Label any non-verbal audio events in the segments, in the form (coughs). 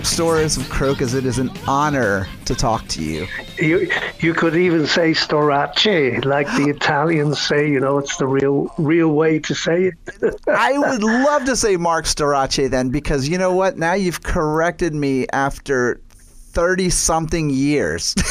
Marc Storace of Krokus. It is an honor to talk to you. You you could even say Storace, like the (gasps) Italians say. You know, it's the real real way to say it. (laughs) I would love to say Marc Storace then, because you know what? Now you've corrected me after thirty something years. (laughs)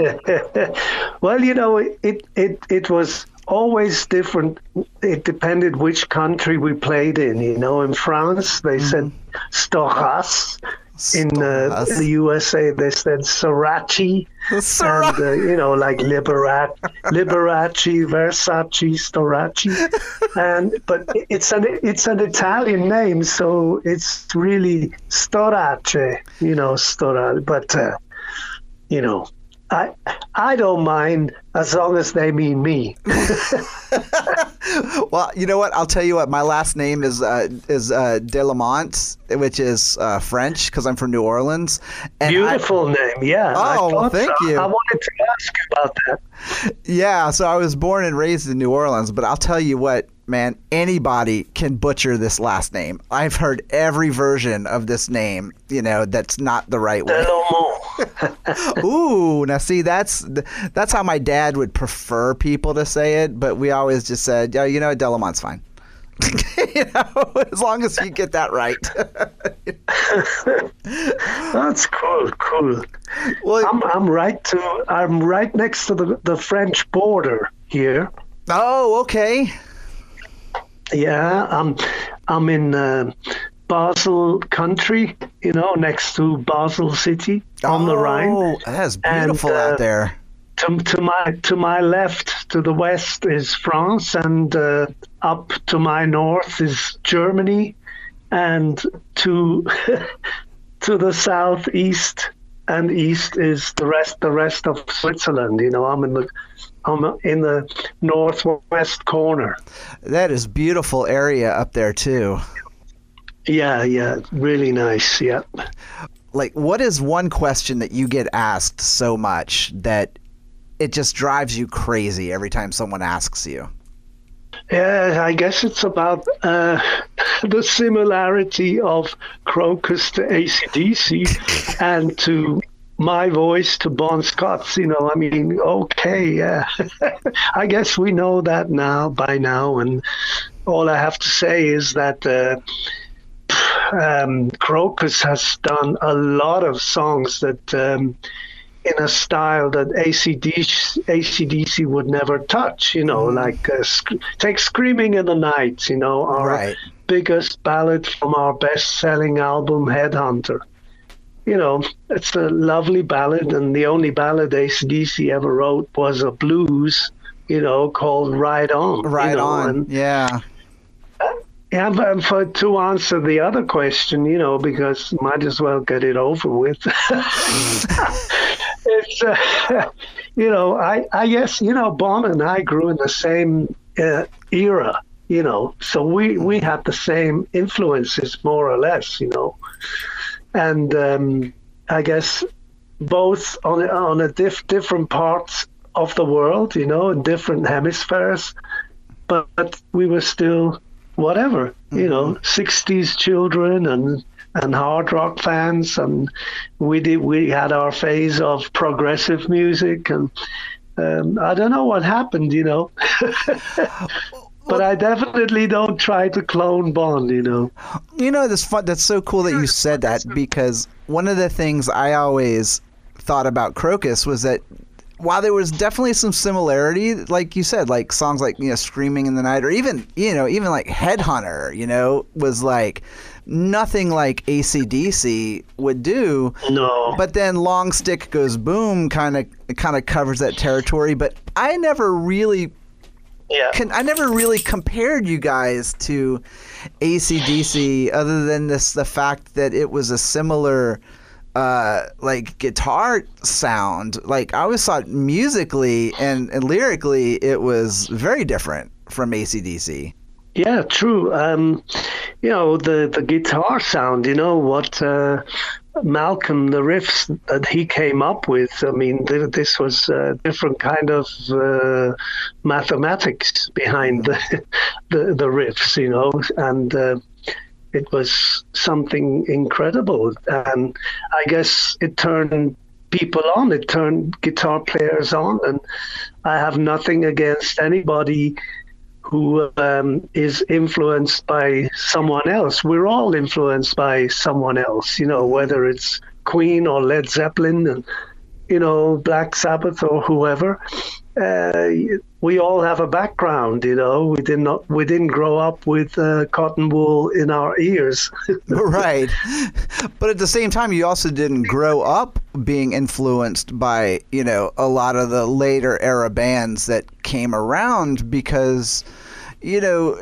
(laughs) well, you know, it it it was always different. It depended which country we played in. You know, in France they mm-hmm. said Storas. In uh, the USA, they said Sriracha, and uh, you know, like Liberace, Liberace, Versace, Storaci, and but it's an it's an Italian name, so it's really Storace, you know, Storace. But uh, you know, I I don't mind as long as they mean me. (laughs) well, you know what? I'll tell you what. My last name is uh, is uh, Delamont, which is uh, French because I'm from New Orleans. Beautiful I, name, yeah. Oh, well, thank so. you. I wanted to ask about that. Yeah, so I was born and raised in New Orleans, but I'll tell you what man, anybody can butcher this last name. I've heard every version of this name, you know, that's not the right way. (laughs) Ooh, now see, that's that's how my dad would prefer people to say it, but we always just said, yeah, you know, Delamont's fine. (laughs) you know, as long as you get that right. (laughs) That's cool, cool. Well, I'm, I'm right to I'm right next to the the French border here. Oh, okay. Yeah, I'm I'm in uh, Basel country, you know, next to Basel city on oh, the Rhine. That's beautiful and, uh, out there. To, to my to my left, to the west is France, and uh, up to my north is Germany, and to (laughs) to the southeast and east is the rest the rest of Switzerland. You know, I'm in the I'm in the northwest corner. That is beautiful area up there too. Yeah, yeah, really nice. Yeah. Like, what is one question that you get asked so much that it just drives you crazy every time someone asks you? Yeah, I guess it's about uh, (laughs) the similarity of Krokus to ACDC (laughs) and to my voice to Bon Scott's. You know, I mean, okay, yeah. (laughs) I guess we know that now by now, and all I have to say is that. Uh, um, Krokus has done a lot of songs that um, in a style that ACDC, ACDC would never touch, you know, mm. like uh, sc- take Screaming in the Night, you know, our right. biggest ballad from our best selling album, Headhunter you know, it's a lovely ballad, and the only ballad ACDC ever wrote was a blues, you know, called Ride On. Ride you know, On, and, yeah. Yeah, but for, to answer the other question, you know, because might as well get it over with. (laughs) it's, uh, (laughs) you know, I, I guess, you know, Bon and I grew in the same uh, era, you know, so we, we had the same influences more or less, you know and um, I guess both on on a diff, different parts of the world, you know, in different hemispheres, but, but we were still whatever, mm-hmm. you know, '60s mm-hmm. children and and hard rock fans, and we did we had our phase of progressive music, and um, I don't know what happened, you know. (laughs) but I definitely don't try to clone Bon, You know. You know, that's fun. That's so cool that you said that because one of the things I always thought about Krokus was that while there was definitely some similarity, like you said, like songs like you know "Screaming in the Night" or even you know even like "Headhunter," you know, was like nothing like ACDC would do. No. But then Long Stick Goes Boom kind of kind of covers that territory. But I never really yeah. Can, I never really compared you guys to ACDC other than this the fact that it was a similar uh, like guitar sound. Like I always thought musically and, and lyrically it was very different from ACDC. Yeah, true. Um, you know the the guitar sound. You know what uh, Malcolm, the riffs that he came up with, I mean, th- this was a different kind of uh, mathematics behind the, (laughs) the, the riffs, you know, and uh, it was something incredible. And I guess it turned people on, it turned guitar players on. And I have nothing against anybody who um, is influenced by someone else. We're all influenced by someone else, you know, whether it's Queen or Led Zeppelin and, you know, Black Sabbath or whoever uh, we all have a background, you know. We did not, we didn't grow up with uh, cotton wool in our ears. (laughs) right, but at the same time, you also didn't grow up being influenced by, you know, a lot of the later era bands that came around because, you know.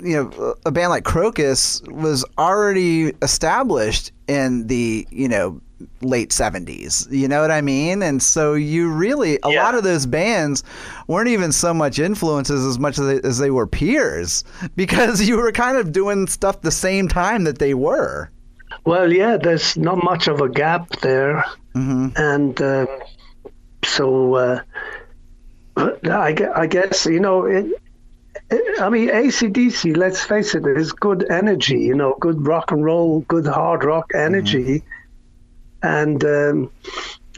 You know, a band like Krokus was already established in the you know late 70s. You know what I mean? And so you really, a yeah. lot of those bands weren't even so much influences as much as they, as they were peers (laughs) because you were kind of doing stuff the same time that they were. Well, yeah, there's not much of a gap there. Mm-hmm. And uh, so uh, I, I guess, you know, it, I mean, ACDC, let's face it, it, is good energy, you know, good rock and roll, good hard rock energy. Mm-hmm and um,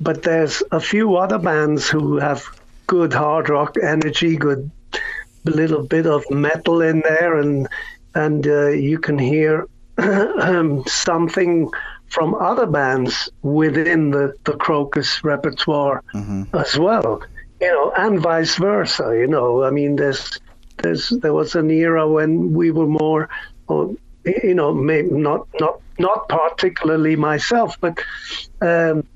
but there's a few other bands who have good hard rock energy, good little bit of metal in there, and and uh, you can hear (clears throat) um, something from other bands within the, the Krokus repertoire mm-hmm. as well, you know, and vice versa. You know, I mean, there's there's there was an era when we were more, you know, maybe not not not particularly myself, but um,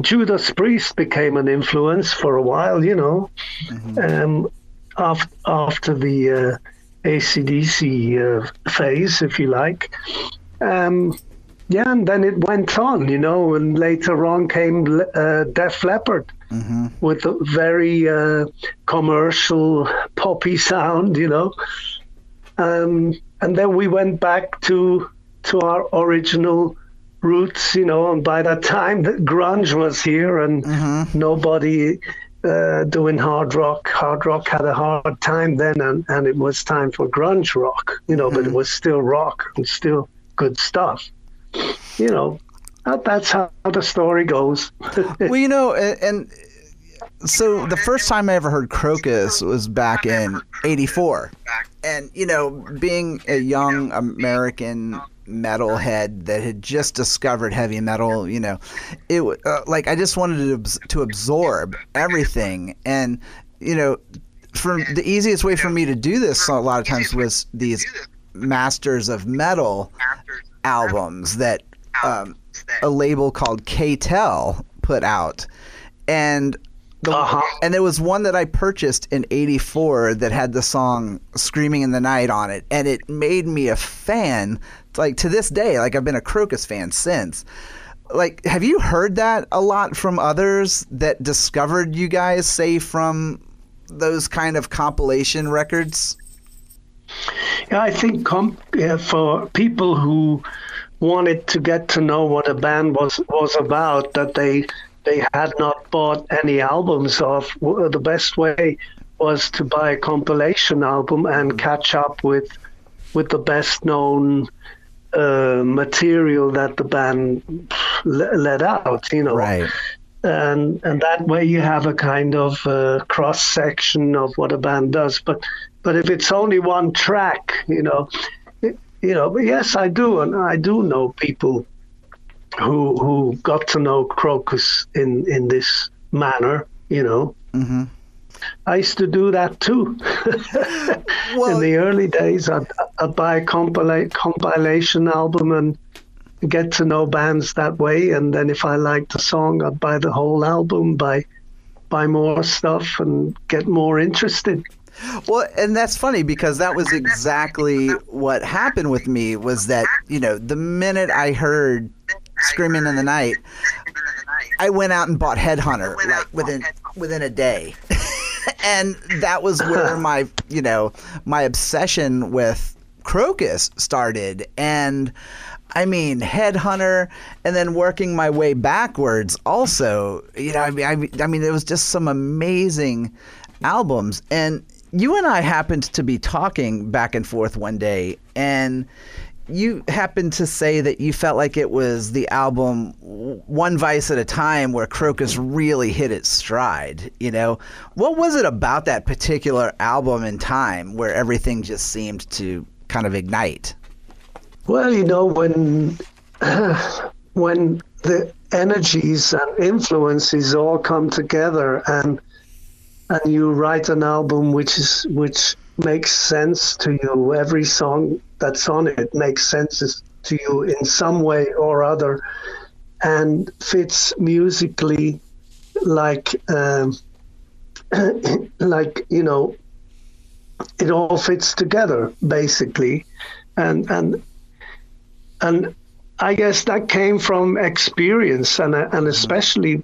Judas Priest became an influence for a while, you know, mm-hmm. um, after, after the uh, ACDC uh, phase, if you like. Um, yeah, and then it went on, you know, and later on came uh, Def Leppard mm-hmm. with a very uh, commercial poppy sound, you know. Um, and then we went back to to our original roots, you know. And by that time, (laughs) grunge was here, and mm-hmm. nobody uh, doing hard rock. Hard rock had a hard time then, and, and it was time for grunge rock, you know. Mm-hmm. But it mm-hmm. was still rock and still good stuff, you know. That, that's how the story goes. (laughs) well, you know, and, and so the first time I ever heard Krokus was back in '84, and you know, being a young American metalhead that had just discovered heavy metal, you know, it uh, like I just wanted to to absorb everything, and you know, for the easiest way for me to do this a lot of times was these Masters of Metal albums that um, a label called K-tel put out, and the, uh-huh. And there was one that I purchased in '84 that had the song "Screaming in the Night" on it, and it made me a fan. Like to this day, like I've been a Krokus fan since. Like, have you heard that a lot from others that discovered you guys, say from those kind of compilation records? Yeah, I think comp- yeah, for people who wanted to get to know what a band was was about, that they they had not bought any albums of. The best way was to buy a compilation album and catch up with with the best known uh, material that the band let out. You know, right. And and that way you have a kind of uh, cross section of what a band does. But but if it's only one track, you know, it, you know. But yes, I do, and I do know people who who got to know Krokus in in this manner, you know. Mm-hmm. I used to do that too. (laughs) well, in the early days, I'd, I'd buy a compila- compilation album and get to know bands that way. And then if I liked a song, I'd buy the whole album, buy buy more stuff, and get more interested. Well, and that's funny because that was exactly what happened with me. Was that you know the minute I heard Screaming in the Night, I went out and bought Headhunter like within within a day. (laughs) (laughs) and that was where (laughs) my, you know, my obsession with Krokus started and I mean, Headhunter, and then working my way backwards. Also, you know, I mean, I, I mean, there was just some amazing albums, and you and I happened to be talking back and forth one day, and you happened to say that you felt like it was the album One Vice at a Time where Krokus really hit its stride. You know, what was it about that particular album in time where everything just seemed to kind of ignite? Well, you know, when (sighs) when the energies and influences all come together and and you write an album which is which makes sense to you every song that's on it makes sense to you in some way or other and fits musically like um, (clears throat) like you know it all fits together basically and and and I guess that came from experience and and especially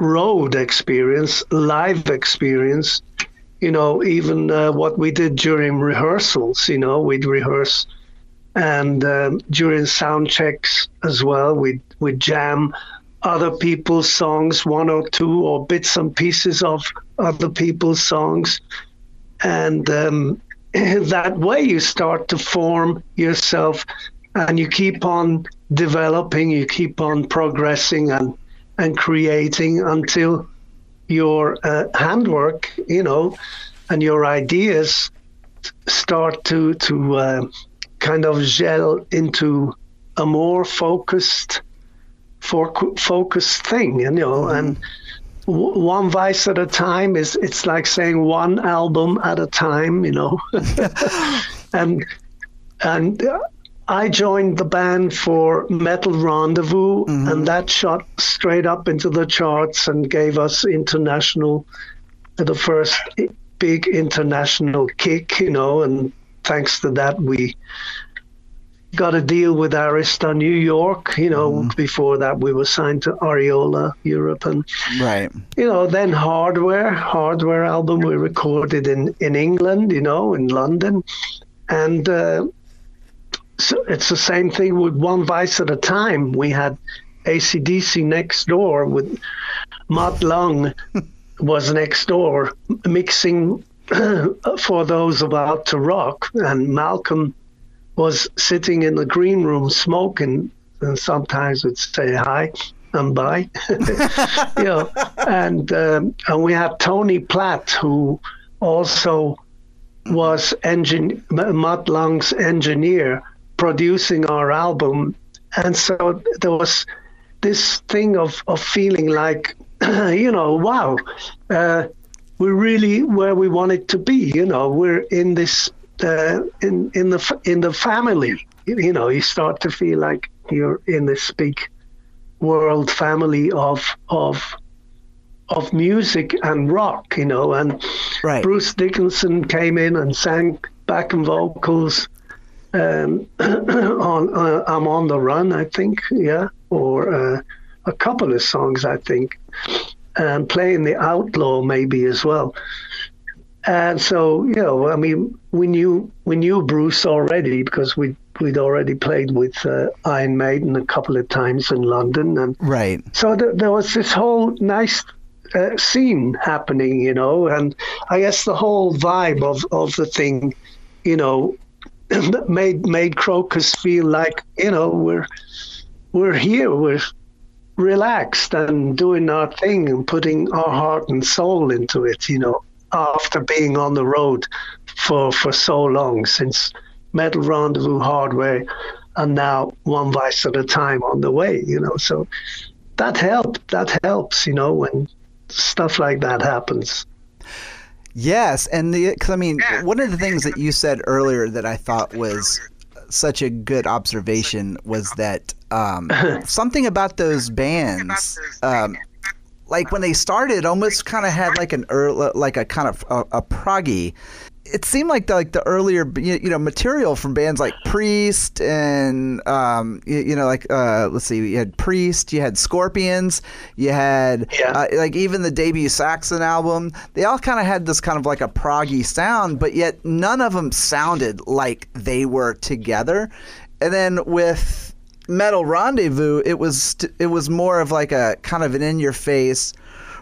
road experience, live experience. You know, even uh, what we did during rehearsals. You know, we'd rehearse, and um, during sound checks as well, we'd we'd jam other people's songs, one or two, or bits and pieces of other people's songs, and um, (laughs) that way you start to form yourself and you keep on developing, you keep on progressing and and creating until your uh, handwork, you know, and your ideas start to to uh, kind of gel into a more focused, for focused thing, you know, mm-hmm. and w- one vice at a time is it's like saying one album at a time, you know, (laughs) (laughs) and and I joined the band for Metal Rendezvous, mm-hmm. and that shot straight up into the charts and gave us international, the first big international kick, you know. And thanks to that, we got a deal with Arista New York. You know, mm-hmm. before that, we were signed to Ariola Europe, and right. You know, then Hardware, Hardware album we recorded in in England. You know, in London, and. Uh, so it's the same thing with one vice at a time. We had ACDC next door with Mutt Lange (laughs) was next door mixing (clears throat) for those about to rock, and Malcolm was sitting in the green room smoking, and sometimes would say hi and bye, (laughs) you know. And um, and we had Tony Platt who also was engine Mutt Lange's engineer producing our album. And so there was this thing of, of feeling like, (clears throat) you know, wow, uh, we're really where we wanted to be. You know, we're in this uh, in in the in the family. You know, you start to feel like you're in this big world family of of of music and rock. You know, and right. Bruce Dickinson came in and sang backing vocals um, (clears throat) on uh, I'm on the run, I think, yeah, or uh, a couple of songs, I think, and playing the outlaw maybe as well. And so, you know, I mean, we knew we knew Bruce already because we we'd already played with uh, Iron Maiden a couple of times in London, and right. So th- there was this whole nice uh, scene happening, you know, and I guess the whole vibe of of the thing, you know, (coughs) made made Krokus feel like you know we're we're here, we're relaxed and doing our thing and putting our heart and soul into it. You know, after being on the road for for so long since Metal Rendezvous Hardware, and now one vice at a time on the way. You know, so that helped. That helps. You know, when stuff like that happens. Yes, and the cause, I mean, yeah. one of the things that you said earlier that I thought was such a good observation was that um, (laughs) something about those bands, um, like when they started, almost kind of had like an early, like a kind of a, a proggy it seemed like the, like the earlier you know material from bands like Priest and um, you, you, know like uh, let's see you had Priest you had Scorpions you had yeah. uh, like even the debut Saxon album they all kind of had this kind of like a proggy sound but yet none of them sounded like they were together and then with Metal Rendezvous it was it was more of like a kind of an in your face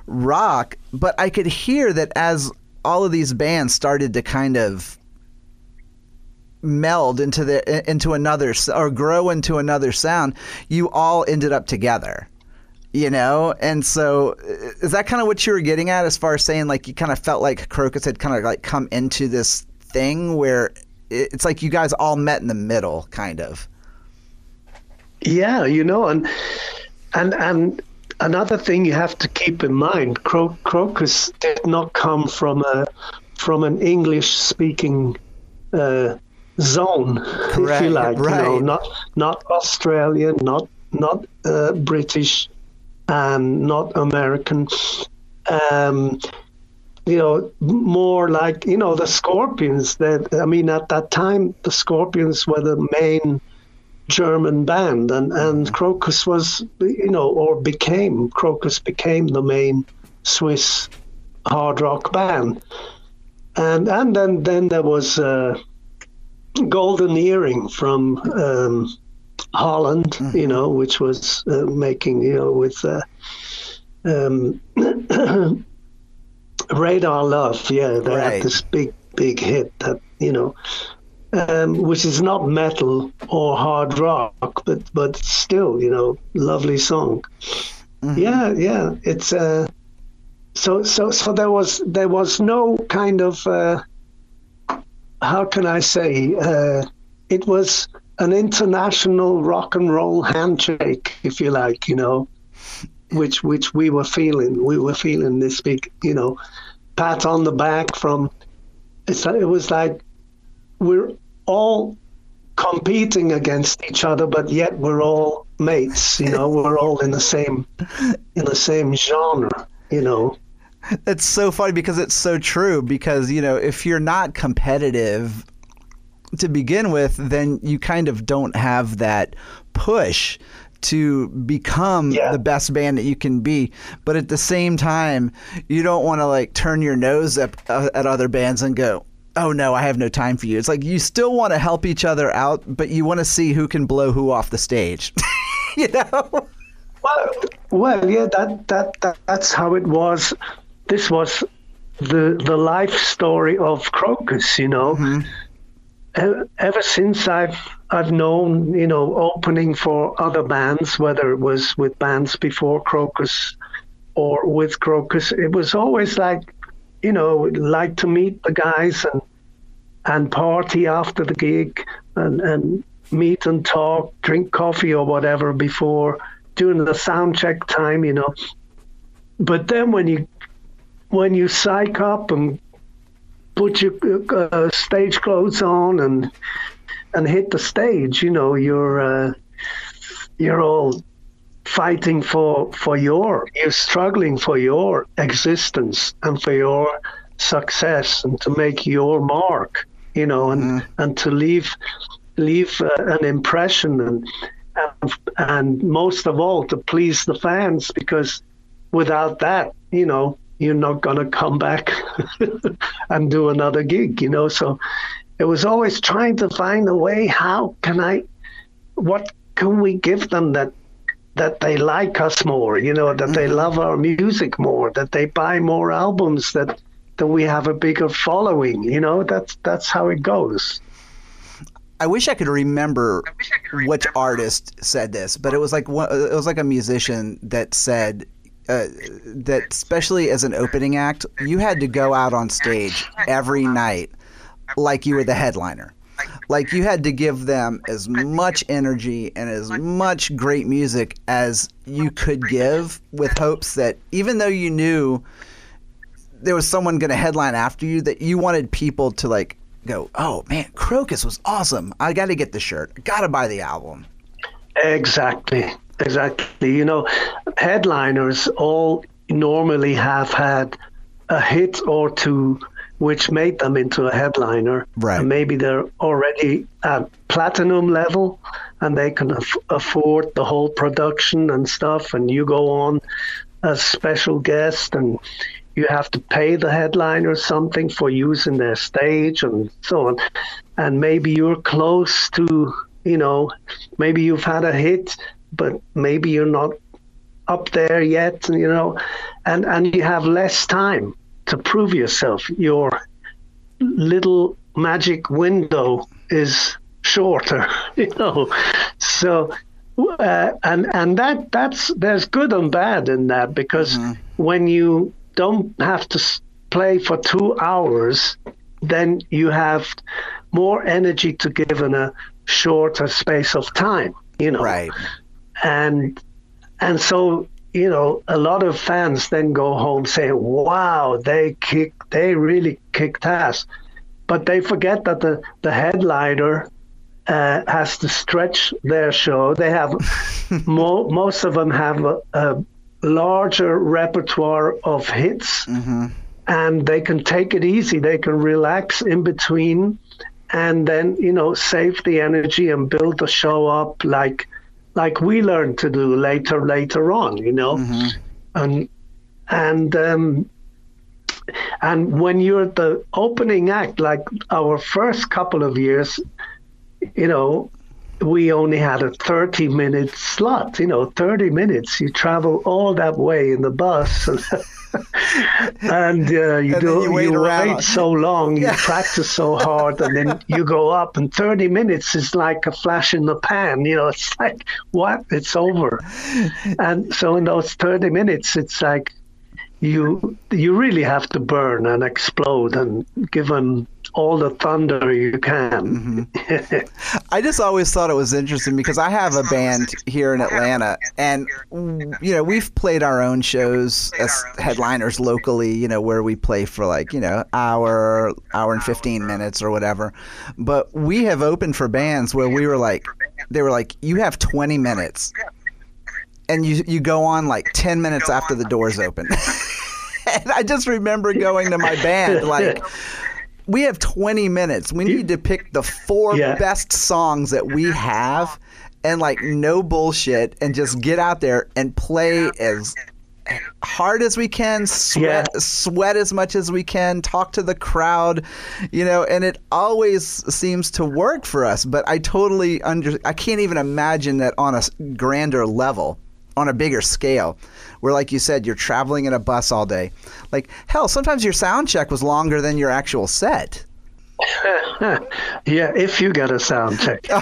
rock but I could hear that as all of these bands started to kind of meld into the into another or grow into another sound, you all ended up together. You know, and so is that kind of what you were getting at as far as saying like you kind of felt like Krokus had kind of like come into this thing where it's like you guys all met in the middle, kind of. Yeah, you know, and and and another thing you have to keep in mind: Cro- Krokus did not come from a from an English-speaking uh, zone, Correct, if you like. right. You know, not not Australian, not not uh, British, and not American. Um, you know, more like you know the Scorpions. That I mean, at that time, the Scorpions were the main German band, and and Krokus was, you know, or became Krokus became the main Swiss hard rock band, and and then then there was uh, Golden Earring from um, Holland, you know, which was uh, making you know with. Uh, um, (coughs) Radar Love, yeah, they Right. had this big, big hit that you know, um, which is not metal or hard rock, but but still, you know, lovely song. Yeah, yeah, it's uh, so so so there was there was no kind of uh, how can I say uh, it was an international rock and roll handshake, if you like, you know which which we were feeling. We were feeling this big, you know, pat on the back from. It's like, it was like we're all competing against each other, but yet we're all mates. You know, we're all in the same in the same genre. You know. It's so funny because it's so true. Because you know, if you're not competitive to begin with, then you kind of don't have that push to become Yeah. the best band that you can be. But at the same time, you don't want to like turn your nose up uh, at other bands and go. Oh no, I have no time for you. It's like you still want to help each other out, but you want to see who can blow who off the stage. (laughs) you know? Well, well, yeah, that, that that that's how it was. This was the the life story of Krokus, you know. Mm-hmm. E- Ever since I've I've known, you know, opening for other bands, whether it was with bands before Krokus or with Krokus, it was always like, you know, like to meet the guys and and party after the gig and, and meet and talk, drink coffee or whatever before during the sound check time, you know. But then when you when you psych up and put your uh, stage clothes on and and hit the stage, you know, you're uh, you're all fighting for for your you're struggling for your existence and for your success and to make your mark you know and and to leave leave uh, an impression and, and and most of all to please the fans because without that you know you're not going to come back (laughs) and do another gig you know? So it was always trying to find a way how can i what can we give them that that they like us more, you know, that they love our music more, that they buy more albums, that that we have a bigger following, you know, that's that's how it goes. I wish I could remember which artist said this, but it was like one, it was like a musician that said uh, that, especially as an opening act, you had to go out on stage every night like you were the headliner. Like you had to give them as much energy and as much great music as you could give, with hopes that even though you knew there was someone going to headline after you, that you wanted people to like go, "Oh man, Krokus was awesome! I got to get the shirt. I got to buy the album." Exactly. Exactly. You know, headliners all normally have had a hit or two which made them into a headliner. Right. And maybe they're already at platinum level and they can aff- afford the whole production and stuff. And you go on as special guest and you have to pay the headliner something for using their stage and so on. And maybe you're close to, you know, maybe you've had a hit, but maybe you're not up there yet, you know, and, and you have less time to prove yourself. You're little magic window is shorter, (laughs) you know. So, uh, and and that that's there's good and bad in that because mm-hmm. when you don't have to play for two hours, then you have more energy to give in a shorter space of time, you know. Right. And and so you know, a lot of fans then go home saying, "Wow, they kick, they really kicked ass," but they forget that the the headliner uh, has to stretch their show. They have (laughs) mo- most of them have a, a larger repertoire of hits, mm-hmm. and they can take it easy. They can relax in between, and then you know save the energy and build the show up like like we learned to do later later on you know? Mm-hmm. and and um, and when you're the opening act like our first couple of years you know we only had a 30 minute slot you know 30 minutes. You travel all that way in the bus (laughs) and uh, you and do you wait, you wait so long, you practice so hard, and then you go up, and 30 minutes is like a flash in the pan. You know, it's like what? It's over. And so in those 30 minutes, it's like you you really have to burn and explode and give them all the thunder you can. Mm-hmm. (laughs) I just always thought it was interesting because I have a band here in Atlanta, and you know we've played our own shows as headliners locally. You know where we play for like you know hour, hour and fifteen minutes or whatever. But we have opened for bands where we were like, they were like, you have twenty minutes. And you you go on like ten minutes after the doors open. (laughs) and I just remember going to my band like we have 20 minutes. We need to pick the four yeah. best songs that we have and like no bullshit and just get out there and play as hard as we can, sweat yeah. sweat as much as we can, talk to the crowd, you know, and it always seems to work for us, but I totally under I can't even imagine that on a grander level, on a bigger scale where like you said you're traveling in a bus all day like hell sometimes your sound check was longer than your actual set (laughs) yeah, if you get a sound check. (laughs) well,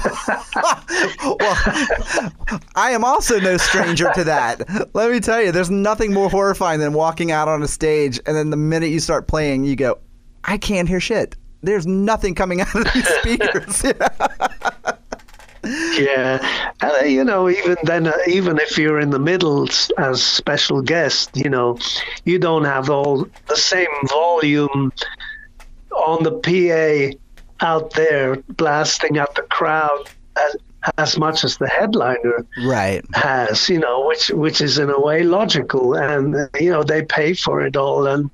I am also no stranger to that. Let me tell you, there's nothing more horrifying than walking out on a stage and then the minute you start playing, you go, I can't hear shit. There's nothing coming out of these (laughs) speakers yeah, and, you know, even then, uh, even if you're in the middle as special guest, you know, you don't have all the same volume on the PA out there blasting at the crowd as, as much as the headliner right. has you know which which is in a way logical. And you know they pay for it all. And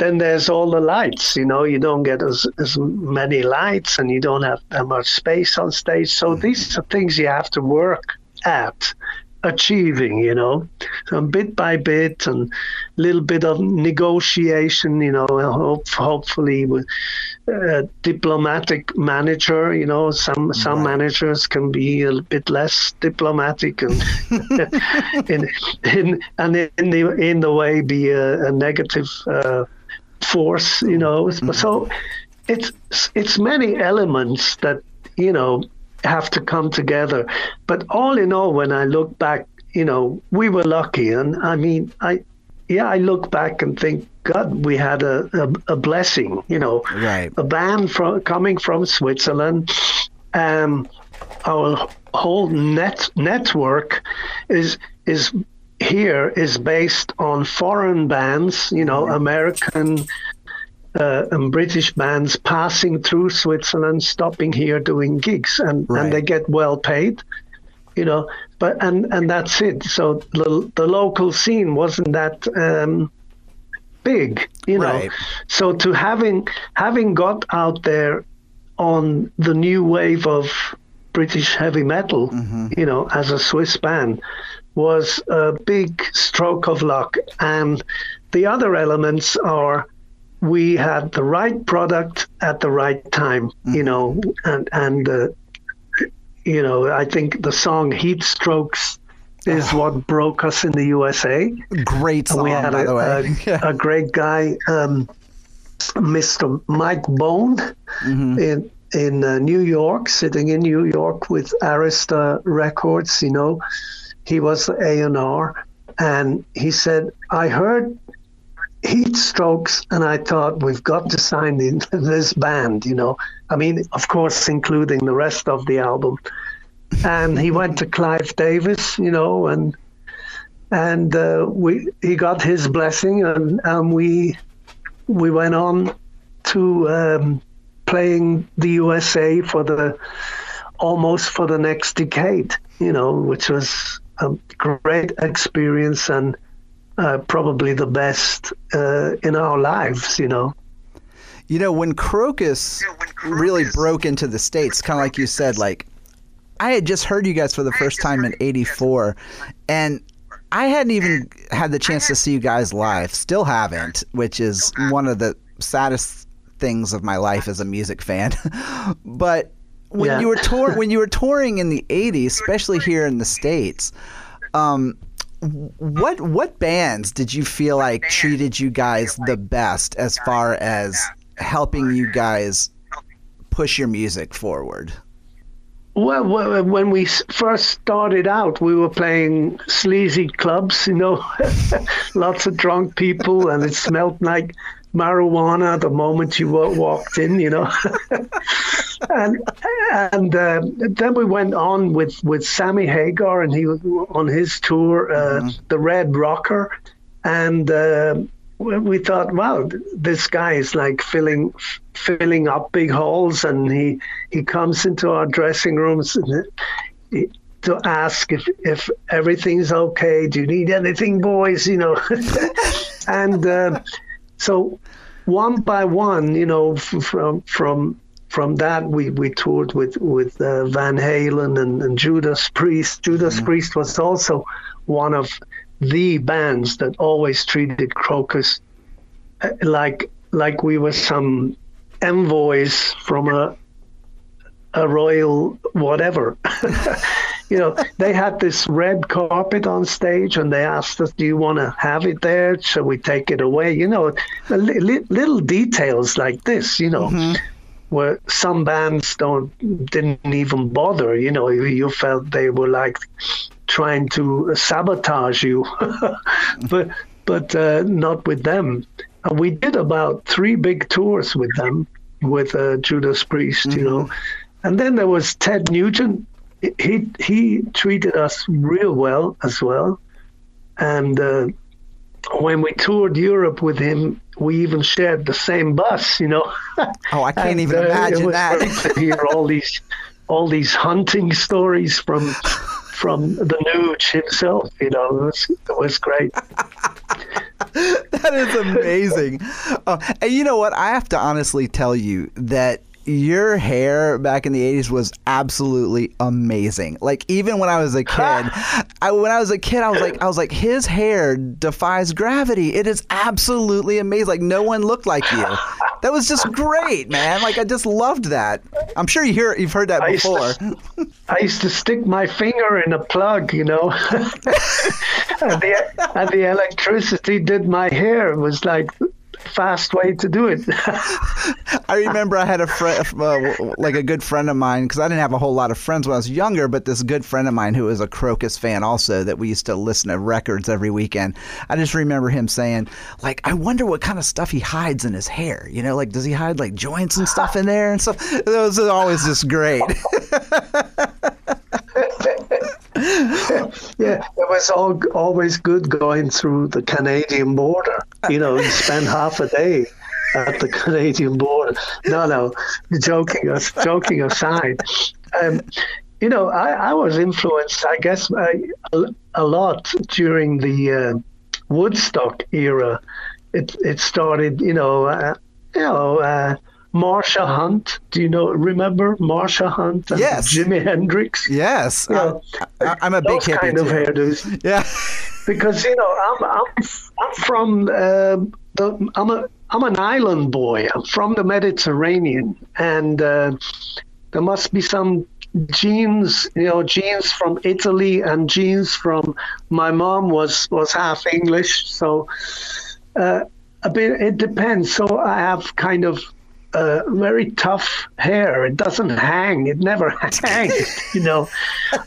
then there's all the lights. You know, you don't get as, as many lights and you don't have that much space on stage. So mm-hmm. these are things you have to work at achieving, you know, so bit by bit and a little bit of negotiation, you know, hope, hopefully with a diplomatic manager, you know, some some right. managers can be a bit less diplomatic and (laughs) (laughs) in, in and in the in the way be a, a negative uh, force, you know. Mm-hmm. So it's it's many elements that you know have to come together. But all in all, when I look back, you know, we were lucky, and I mean, I yeah, I look back and think, God, we had a, a, a blessing, you know, right. a band from coming from Switzerland. Um, our whole net network is is here is based on foreign bands, you know, American uh, and British bands passing through Switzerland, stopping here, doing gigs, and, right. and they get well paid, you know. But and and that's it. So the the local scene wasn't that um, big, you know. Right. So to having having got out there on the new wave of British heavy metal, mm-hmm. you know, as a Swiss band, was a big stroke of luck. And the other elements are we had the right product at the right time, mm-hmm. you know, and and uh, you know, I think the song "Heat Strokes" is oh. what broke us in the USA. Great song, we had by a, the way. a, (laughs) a great guy. Um, Mr. Mike Bone Mm-hmm. in in uh, New York, sitting in New York with Arista Records. You know, he was A and he said, "I heard heat strokes, and I thought we've got to sign (laughs) this band." You know, I mean, of course, including the rest of the album. And he went to Clive Davis, you know, and and uh, we he got his blessing, and, and we we went on to um, playing the USA for the almost for the next decade, you know, which was a great experience and uh, probably the best uh, in our lives, you know. You know, when Krokus really broke into the States, kind of like you said, like, I had just heard you guys for the first time in 84, and I hadn't even had the chance to see you guys live. Still haven't, which is one of the saddest things of my life as a music fan. (laughs) but when Yeah. you were tour (laughs) when you were touring in the 80s, especially here in the States, um, what what bands did you feel like treated you guys the best as far as helping you guys push your music forward? Well, well, when we first started out, we were playing sleazy clubs, you know, (laughs) lots of drunk people, and it smelled like marijuana the moment you walked in, you know. (laughs) and and uh, then we went on with, with Sammy Hagar, and he was on his tour, uh, the Red Rocker, and uh, we thought, wow, this guy is like filling filling up big holes, and he he comes into our dressing rooms to ask if if everything's okay. Do you need anything, boys? You know, (laughs) and uh, so one by one, you know, from from from that we, we toured with with uh, Van Halen and, and Judas Priest. Judas Priest was also one of the bands that always treated Krokus uh, like like we were some envoys from a a royal whatever. (laughs) you know, they had this red carpet on stage and they asked us, Do you want to have it there? Shall we take it away? You know, li- li- little details like this, you know, where some bands don't didn't even bother, you know, you, you felt they were like trying to sabotage you, (laughs) but but uh, not with them. And we did about three big tours with them, with uh, Judas Priest, you know. And then there was Ted Nugent. He he treated us real well as well. And uh, when we toured Europe with him, we even shared the same bus, you know. (laughs) Oh, I can't And, even uh, it imagine was that. to hear all these all these hunting stories from from the Nuge himself. You know, it was, it was great. (laughs) that is amazing. Uh, and you know what? I have to honestly tell you that your hair back in the 80s was absolutely amazing. Like even when I was a kid, (laughs) I, when I was a kid, I was like I was like his hair defies gravity. It is absolutely amazing. Like no one looked like you. That was just great, man. Like I just loved that. I'm sure you hear you've heard that I used to- before. (laughs) I used to stick my finger in a plug, you know, (laughs) and, the, and the electricity did my hair. It was like fast way to do it. (laughs) I remember I had a friend, uh, like a good friend of mine, because I didn't have a whole lot of friends when I was younger, but this good friend of mine who was a Crocus fan also, that we used to listen to records every weekend. I just remember him saying, like, I wonder what kind of stuff he hides in his hair. You know, like, does he hide like joints and stuff in there and stuff? It was always just great. (laughs) (laughs) yeah, it was all, always good going through the Canadian border. You know, spend half a day at the Canadian border. No, no, joking, as- joking aside. Um, you know, I, I was influenced, I guess, uh, a, a lot during the uh, Woodstock era. It it started, you know, uh, you know, uh, Marsha Hunt. Do you know? Remember Marsha Hunt? And Yes. Jimi Hendrix. yes. Yeah. I, am a big kind of hairdos Yeah. because you know I'm I'm, I'm from uh, the I'm a I'm an island boy. I'm from the Mediterranean, and uh, there must be some genes, you know, genes from Italy and genes from my mom was was half English, so. Uh, a bit. It depends. So I have kind of uh, very tough hair. It doesn't hang. It never (laughs) hangs, you know,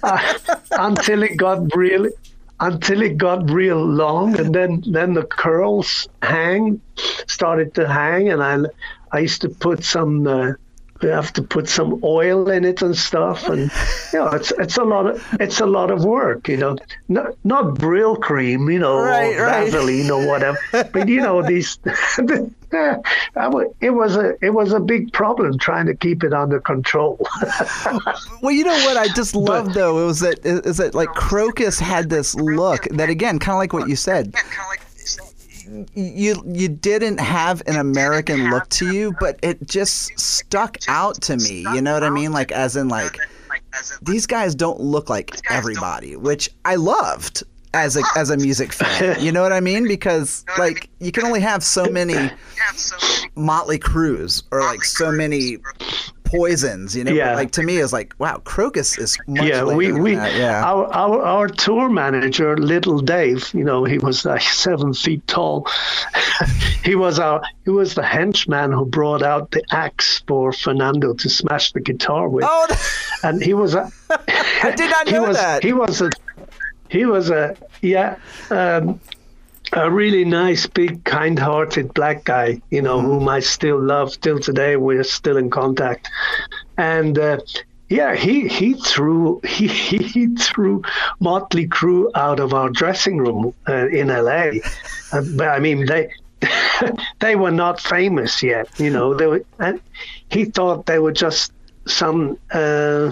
uh, until it got really until it got real long, and then then the curls hang, started to hang, and I I used to put some. Uh, you have to put some oil in it and stuff, and you know, it's it's a lot of it's a lot of work, you know. Not not cream you know, right, or right. Vaseline or whatever, but you know these. (laughs) (laughs) it was a it was a big problem trying to keep it under control. (laughs) well, you know what I just love though it was that is that like Krokus had this look that again, kind of like what you said. You you didn't have an American look to you, but it just stuck out to me. You know what I mean? Like as in like these guys don't look like everybody, which I loved as a as a music fan. You know what I mean? Because like you can only have so many Motley Crues or like so many poisons. You know, Yeah. like to me it's like wow, Krokus is much yeah, we, we that. yeah. our, our our tour manager, Little Dave, you know, he was like (laughs) seven feet tall. (laughs) he was our he was the henchman who brought out the axe for Fernando to smash the guitar with. oh, (laughs) and he was a I did not he know was, that. He was a he was a yeah um, a really nice, big, kind-hearted black guy. You know, whom I still love till today. We're still in contact, and. Uh, yeah, he, he threw (laughs) he, he threw Motley Crue out of our dressing room uh, in LA. (laughs) Uh, but I mean, they (laughs) they were not famous yet, you know. They were, and he thought they were just some uh,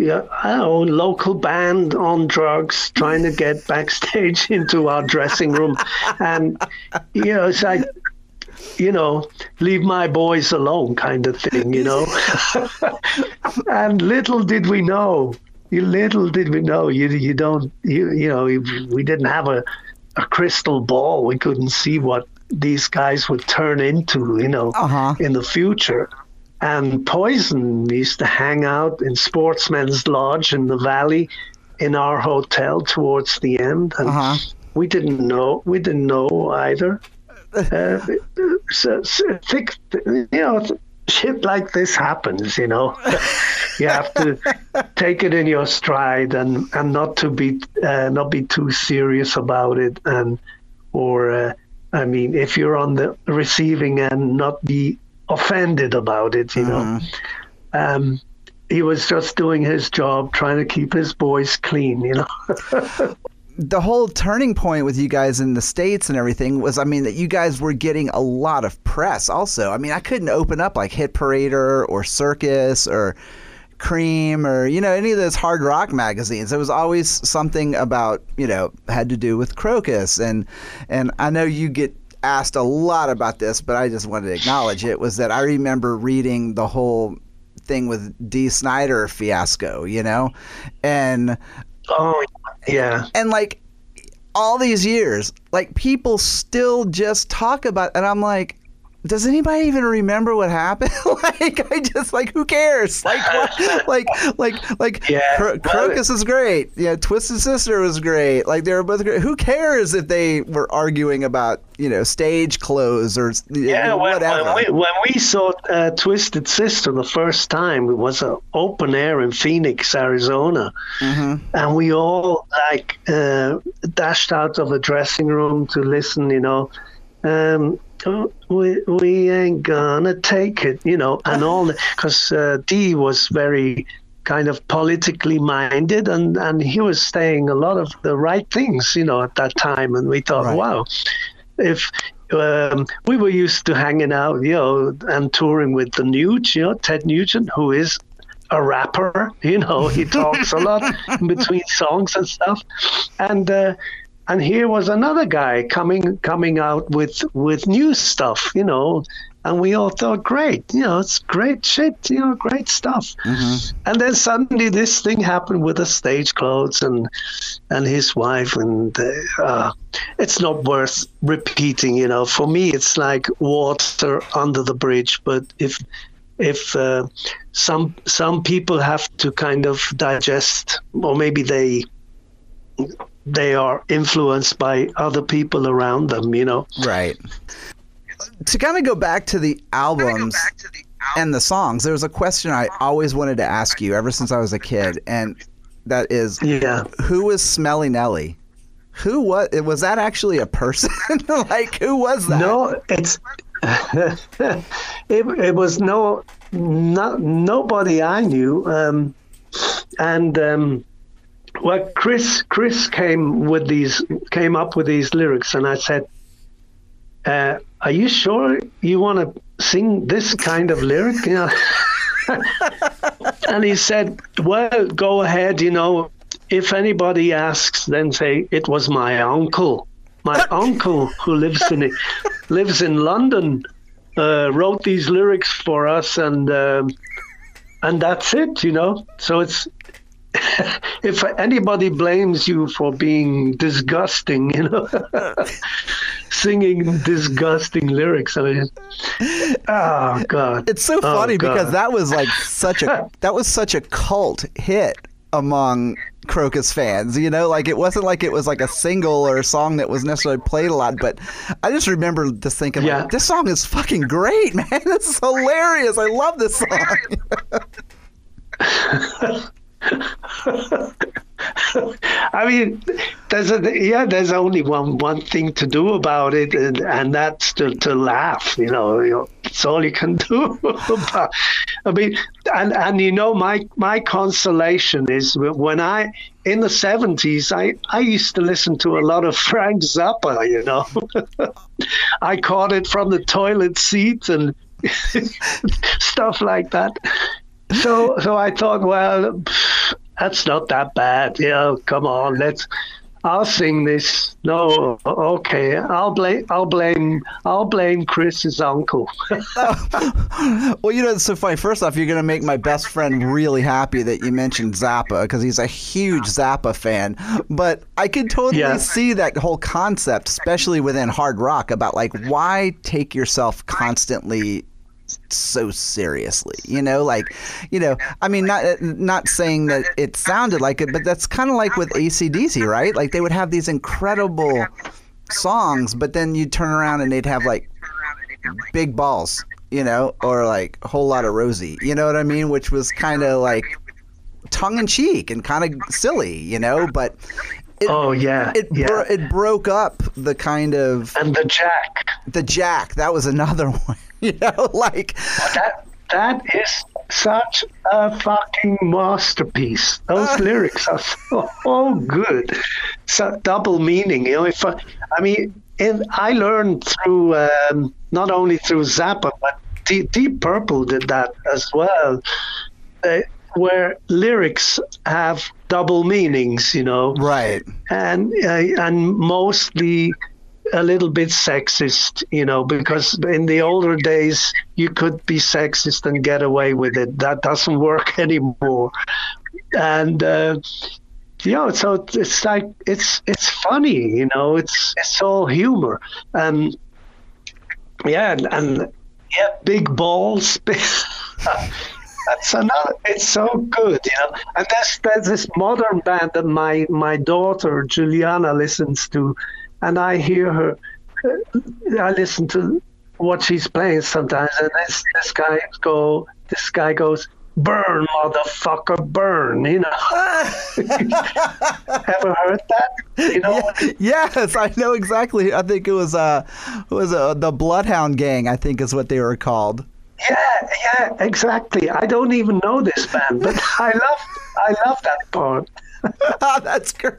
yeah, I local band on drugs trying to get backstage (laughs) into our dressing room. And, you know, it's like, you know, leave my boys alone kind of thing, you know. (laughs) and little did we know, you little did we know, you, you don't, you, you know, we didn't have a, a crystal ball. We couldn't see what these guys would turn into, you know, Uh-huh. in the future. And Poison used to hang out in Sportsman's Lodge in the valley in our hotel towards the end. And Uh-huh. we didn't know, we didn't know either. (laughs) Uh, so, so thick, you know, shit like this happens, you know. you have to take it in your stride and, and not to be uh, not be too serious about it and or uh, I mean if you're on the receiving end not be offended about it you know. Um, he was just doing his job trying to keep his boys clean you know. (laughs) The whole turning point with you guys in the states and everything was i mean that you guys were getting a lot of press also. I mean i couldn't open up like hit parader or circus or cream or you know any of those hard rock magazines. There was always something about you know had to do with Krokus. And and i know you get asked a lot about this but i just wanted to acknowledge it was that i remember reading the whole thing with Dee Snider fiasco, you know? And oh yeah and like all these years, like people still just talk about and I'm like does anybody even remember what happened? (laughs) like, I just like, who cares? Like, (laughs) what? like, like, like, Yeah, Cro- Krokus is great. Yeah, Twisted Sister was great. Like, they were both great. Who cares if they were arguing about, you know, stage clothes or Yeah, when, whatever? when, we, when we saw uh, Twisted Sister the first time, it was an open air in Phoenix, Arizona, Mhm. and we all like uh, dashed out of the dressing room to listen. You know, um, oh, we we ain't gonna take it. You know, and all because uh, Dee was very kind of politically minded and and he was saying a lot of the right things you know at that time and we thought Right. wow if um, we were used to hanging out, you know, and touring with the Nugent, you know, Ted Nugent, who is a rapper. You know, he talks a lot in (laughs) between songs and stuff. And uh, and here was another guy coming coming out with with new stuff. You know. And we all thought, great, you know, it's great shit, you know, great stuff. And then suddenly this thing happened with the stage clothes and and his wife, and uh, uh, it's not worth repeating. You know, for me, it's like water under the bridge. But if if uh, some some people have to kind of digest, or maybe they they are influenced by other people around them. You know, Right. to kind of go back to the albums and the songs, there was a question I always wanted to ask you ever since I was a kid, and that is, Yeah. who was Smelly Nelly? Who was was that actually a person? (laughs) like who was that? No, it's (laughs) it, it was no not nobody I knew, um, and um, well, Chris Chris came with these came up with these lyrics, and I said, uh, "Are you sure you want to sing this kind of lyric?" You know. (laughs) and he said, "Well, go ahead. You know, if anybody asks, then say it was my uncle. My (laughs) uncle who lives in lives in London uh, wrote these lyrics for us, and um, and that's it. You know. So it's." (laughs) if anybody blames you for being disgusting, you know, (laughs) singing disgusting lyrics, I mean, oh god, It's so Oh, funny because that was like such a (laughs) that was such a cult hit among Krokus fans. You know, like it wasn't like it was like a single or a song that was necessarily played a lot, but I just remember just thinking, Yeah. like, this song is fucking great, man. This is hilarious. I love this song. (laughs) I mean, there's a yeah, there's only one one thing to do about it, and, and that's to, to laugh. You know, you know, it's all you can (laughs) do. But, I mean, and and you know, my my consolation is when I in the seventies, I I used to listen to a lot of (laughs) Frank Zappa. You know, I caught it from the toilet seat and stuff like that. So so I thought, well. pff, that's not that bad. Yeah, come on, let's. I'll sing this. No, okay. I'll blame. I'll blame. I'll blame Chris's uncle. (laughs) well, you know, it's so funny. First off, you're going to make my best friend really happy that you mentioned Zappa because he's a huge Zappa fan. But I can totally Yeah. see that whole concept, especially within hard rock, about like why take yourself constantly so seriously you know like you know i mean not uh, not saying that it sounded like it but that's kind of like with acdc right like they would have these incredible songs but then you'd turn around and they'd have like big balls you know or like a whole lot of rosy you know what i mean which was kind of like tongue-in-cheek and kind of silly you know but it, oh yeah, it, yeah. bro- it broke up the kind of and the Jack. the jack that was another (laughs) one (laughs) you know like That that is such a fucking masterpiece. Those lyrics are so, good. So double meaning. You know, if I, I mean, and I learned through um, not only through Zappa, but Deep, Deep Purple did that as well, uh, where lyrics have double meanings. You know, right and uh, and mostly a little bit sexist, you know, because in the older days you could be sexist and get away with it. That doesn't work (laughs) anymore, and uh, know, so it's like it's it's funny, you know, it's it's all humor, and yeah, and, and yeah, big balls. (laughs) That's another. It's so good, you know. And there's there's this modern band that my my daughter Juliana listens to, and I hear her. I listen to what she's playing sometimes, and this this guy go. This guy goes, "Burn, motherfucker, burn!" You know. (laughs) Ever heard that? You know. yes i know exactly i think it was uh it was uh, the bloodhound gang i think is what they were called Yeah, yeah, exactly. I don't even know this band, but I love I love that part. (laughs) That's great.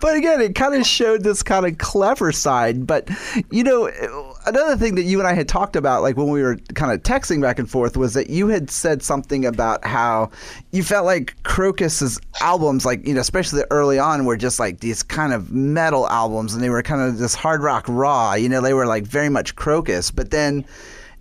But again, it kind of showed this kind of clever side. But, you know, another thing that you and I had talked about, like when we were kind of texting back and forth, was that you had said something about how you felt like Krokus's albums, like, you know, especially early on, were just like these kind of metal albums and they were kind of this hard rock raw. You know, they were like very much Krokus. But then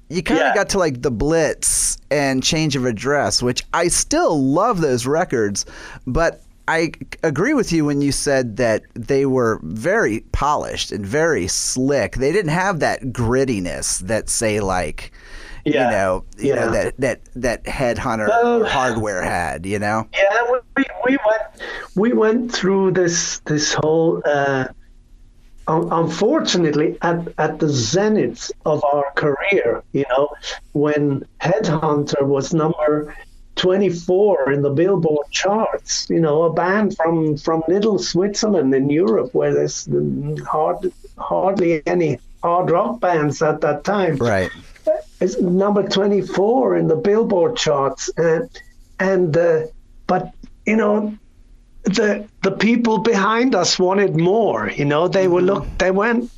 you kind of Yeah. got to like the Blitz and Change of Address, which I still love those records, but I agree with you when you said that they were very polished and very slick. They didn't have that grittiness that say like you know, you know that that that headhunter Well- hardware had, you know. Yeah, we, we went we went through this this whole uh, unfortunately, at, at the zenith of our career, you know, when Headhunter was number 24 in the Billboard charts, you know, a band from, from little Switzerland in Europe where there's hard, hardly any hard rock bands at that time. Right. It's number 24 in the Billboard charts. And, and uh, but, you know, the the people behind us wanted more. You know, they were mm-hmm. look they weren't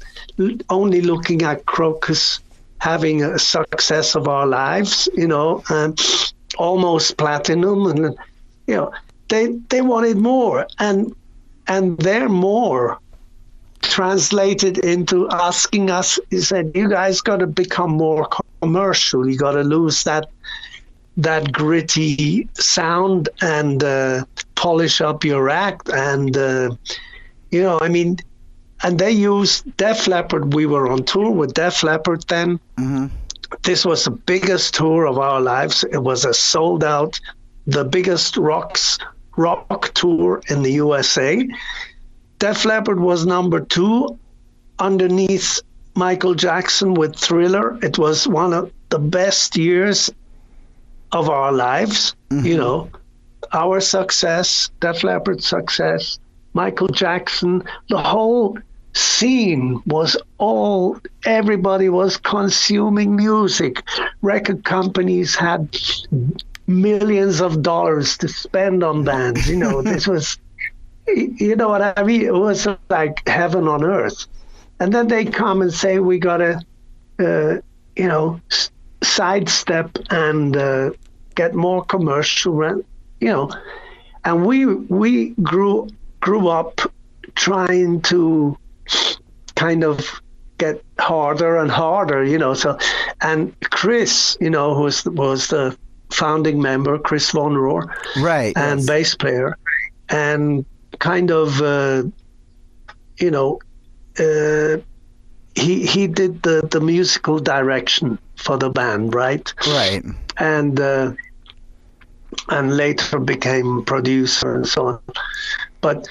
only looking at Krokus having a success of our lives. You know, and almost platinum, and you know, they they wanted more, and and their more translated into asking us. He said, "You guys got to become more commercial. You got to lose that." that gritty sound and uh, polish up your act. And, uh, you know, I mean, and they used Def Leppard. We were on tour with Def Leppard then. Mm-hmm. This was the biggest tour of our lives. It was a sold out, the biggest rocks rock tour in the USA. Def Leppard was number two underneath Michael Jackson with Thriller. It was one of the best years of our lives. Mm-hmm. You know, our success, Def Leppard's success, Michael Jackson, the whole scene was all everybody was consuming music. Record companies had millions of dollars to spend on bands. You know, this (laughs) was you know what I mean? It was like heaven on earth. And then they come and say we gotta uh, you know sidestep and uh, get more commercial rent, you know. And we we grew grew up trying to kind of get harder and harder, you know. So, and Chris, you know, who was was the founding member, Chris Von Rohr, right, and yes. bass player, and kind of, uh, you know, uh, he he did the the musical direction for the band, right? Right. And uh, and later became producer and so on. But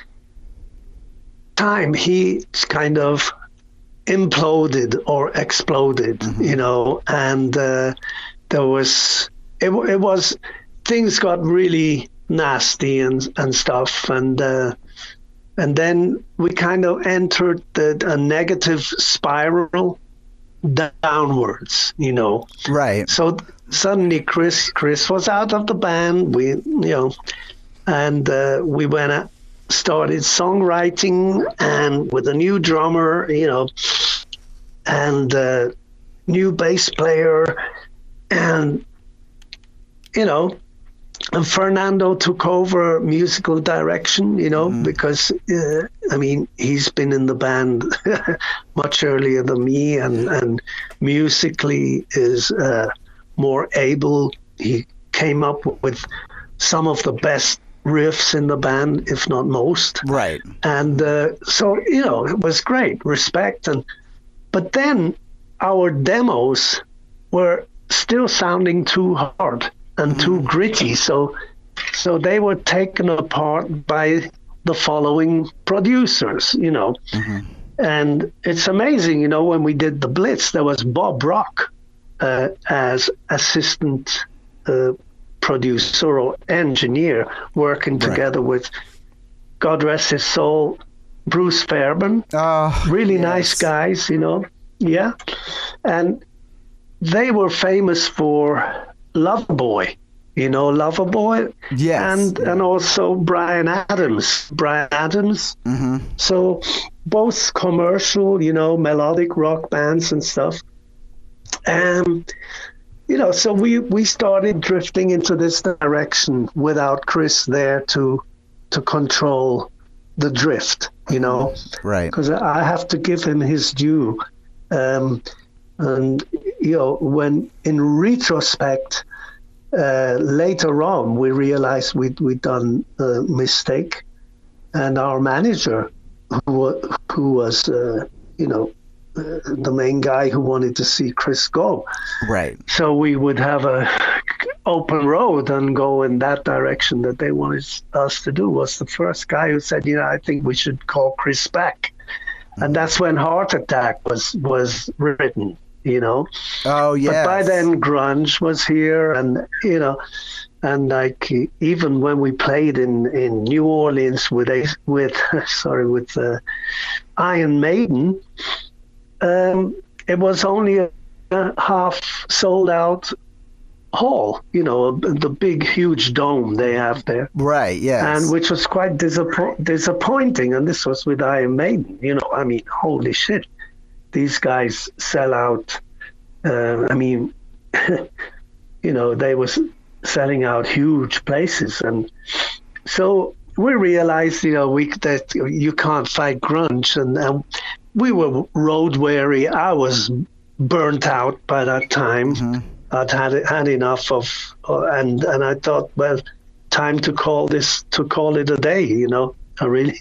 time he kind of imploded or exploded, mm-hmm. you know, and uh, there was it, it was things got really nasty and and stuff and uh, and then we kind of entered the, a negative spiral downwards, you know. Right. So suddenly Chris Chris was out of the band. We you know, and uh, we went started songwriting and with a new drummer, you know, and uh, new bass player, and you know, and Fernando took over musical direction, you know, mm. because uh, I mean he's been in the band (laughs) much earlier than me, and and musically is uh, more able. He came up with some of the best riffs in the band, if not most. Right. And uh, so you know it was great, respect, and but then our demos were still sounding too hard and too mm. gritty. So, so they were taken apart by the following producers, you know. Mm-hmm. And it's amazing, you know, when we did the Blitz, there was Bob Rock uh, as assistant uh, producer or engineer working right. together with, God rest his soul, Bruce Fairbairn. Oh, really yes. nice guys, you know. Yeah. And they were famous for Loverboy, you know, Loverboy. Yes. And and also Bryan Adams. Bryan Adams. Mm-hmm. So both commercial, you know, melodic rock bands and stuff. Um, you know, so we we started drifting into this direction without Chris there to to control the drift, you know. Right. Because I have to give him his due. Um, and you know, when in retrospect, uh, later on, we realized we'd, we'd done a mistake, and our manager, who, who was, uh, you know, the main guy who wanted to see Chris go. Right. So we would have a open road and go in that direction that they wanted us to do. Was the first guy who said, you know, I think we should call Chris back. and that's when Heart Attack was was written. You know. Oh yeah. But by then, grunge was here, and you know, and like even when we played in, in New Orleans with a with (laughs) sorry with uh, Iron Maiden, um, it was only a, a half sold out hall, you know, the big, huge dome they have there. Right, yeah. And which was quite disappo- disappointing. And this was with Iron Maiden, you know, I mean, holy shit. These guys sell out. Uh, I mean, (laughs) you know, they was selling out huge places. And so we realized, you know, we that you can't fight grunge. And, and we were road weary. I was burnt out by that time. Mm-hmm I'd had had enough of, uh, and and I thought, well, time to call this to call it a day. You know, I really,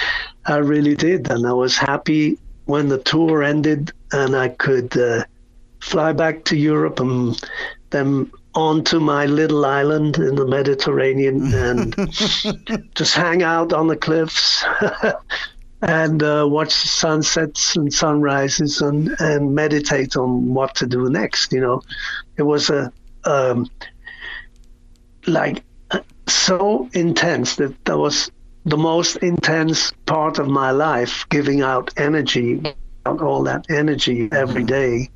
(laughs) I really did, and I was happy when the tour ended and I could uh, fly back to Europe and then onto my little island in the Mediterranean and (laughs) just hang out on the cliffs (laughs) and uh, watch sunsets and sunrises and, and meditate on what to do next. You know, it was a um, like so intense that that was the most intense part of my life, giving out energy, out all that energy every day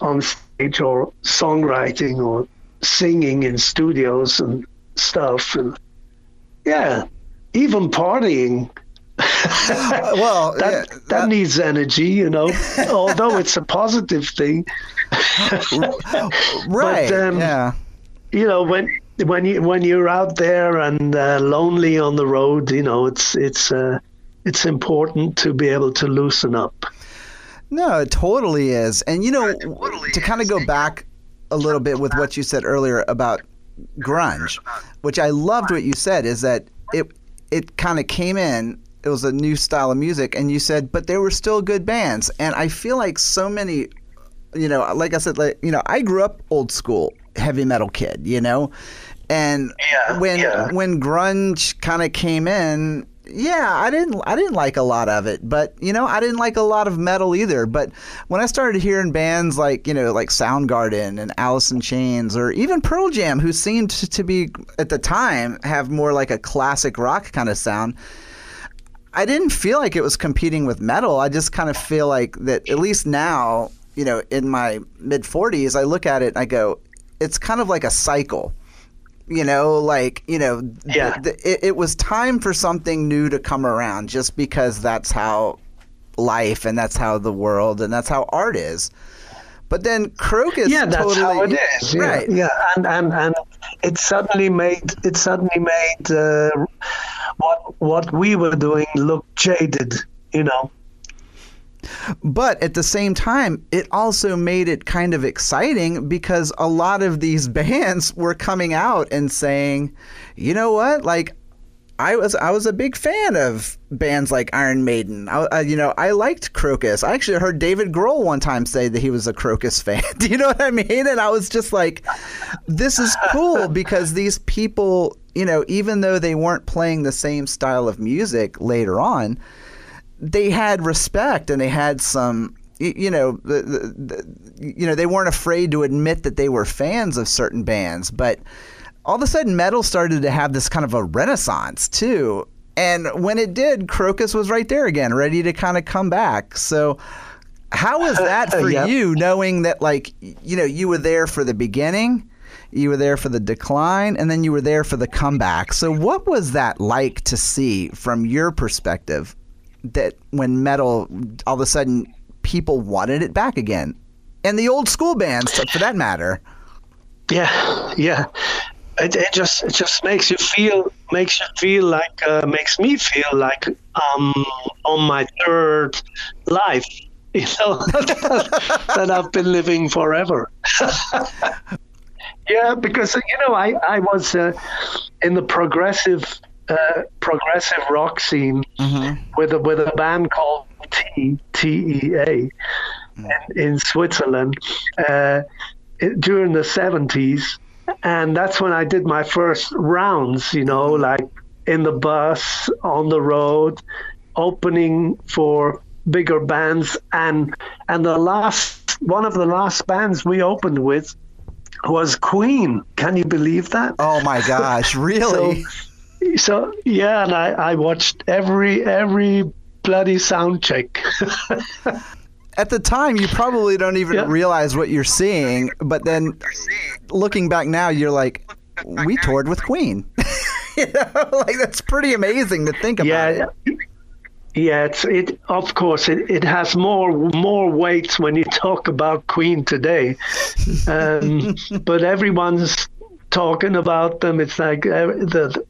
on stage or songwriting or singing in studios and stuff and yeah even partying (laughs) well, that, yeah, that, that needs energy, you know. (laughs) although it's a positive thing, (laughs) right? But, um, yeah. You know when when you when you're out there and uh, lonely on the road, you know it's it's uh, it's important to be able to loosen up. No, it totally is, and you know totally to kind of go back a little bit with what you said earlier about grunge, which I loved what you said is that it it kind of came in it was a new style of music and you said but there were still good bands. And i feel like so many you know like i said like you know i grew up old school heavy metal kid you know? And yeah, when yeah. when grunge kind of came in yeah, I didn't I didn't like a lot of it, but you know, I didn't like a lot of metal either, but when I started hearing bands like, you know, like Soundgarden and Alice in Chains or even Pearl Jam who seemed to be at the time have more like a classic rock kind of sound, I didn't feel like it was competing with metal. I just kind of feel like that at least now, you know, in my mid 40s, I look at it and I go, it's kind of like a cycle. You know, like, you know, yeah. Th- th- it, it was time for something new to come around just because that's how life and that's how the world and that's how art is. But then Krokus, yeah, that's totally, how it is, yeah, right? Yeah, and and and it suddenly made it suddenly made uh, what what we were doing looked jaded, you know. But at the same time, it also made it kind of exciting because a lot of these (laughs) bands were coming out and saying, you know what, like I was I was a big fan of bands like Iron Maiden. I, I, you know, I liked Krokus. I actually heard David Grohl one time say that he was a Krokus (laughs) fan. (laughs) Do you know what I mean? And I was just like, this is cool because these people, you know, even though they weren't playing the same style of music later on, they had respect and they had some you know, the, the, you know, they weren't afraid to admit that they were fans of certain bands, but all of a sudden metal started to have this kind of a renaissance too. And when it did, Krokus was right there again, ready to kind of come back. So how was that (laughs) for yep. you knowing that like you know, you were there for the beginning, you were there for the decline, and then you were there for the comeback. So what was that like to see from your perspective that when metal all of a sudden people wanted it back again? And the old school bands for that matter. Yeah, yeah it, it just it just makes you feel makes you feel like uh, makes me feel like um on my third life (laughs) you know (laughs) that I've been living forever (laughs) yeah because you know I I was uh, in the progressive uh, progressive rock scene mm-hmm. with a with a band called T T E A mm. in, in Switzerland uh, during the seventies and that's when I did my first rounds, you know, like in the bus, on the road, opening for bigger bands, and and the last one of the last bands we opened with was Queen. Can you believe that? Oh my gosh, (laughs) really? so, so yeah, and I, I watched every every bloody sound check. (laughs) At the time, you probably don't even Yeah. realize what you're seeing, but then looking back now, you're like, we toured with Queen. (laughs) you know, like that's pretty amazing to think about. yeah, it. Yeah. It's it. Of course, it, it has more more weight when you talk about Queen today, um, (laughs) but everyone's talking about them. It's like uh, the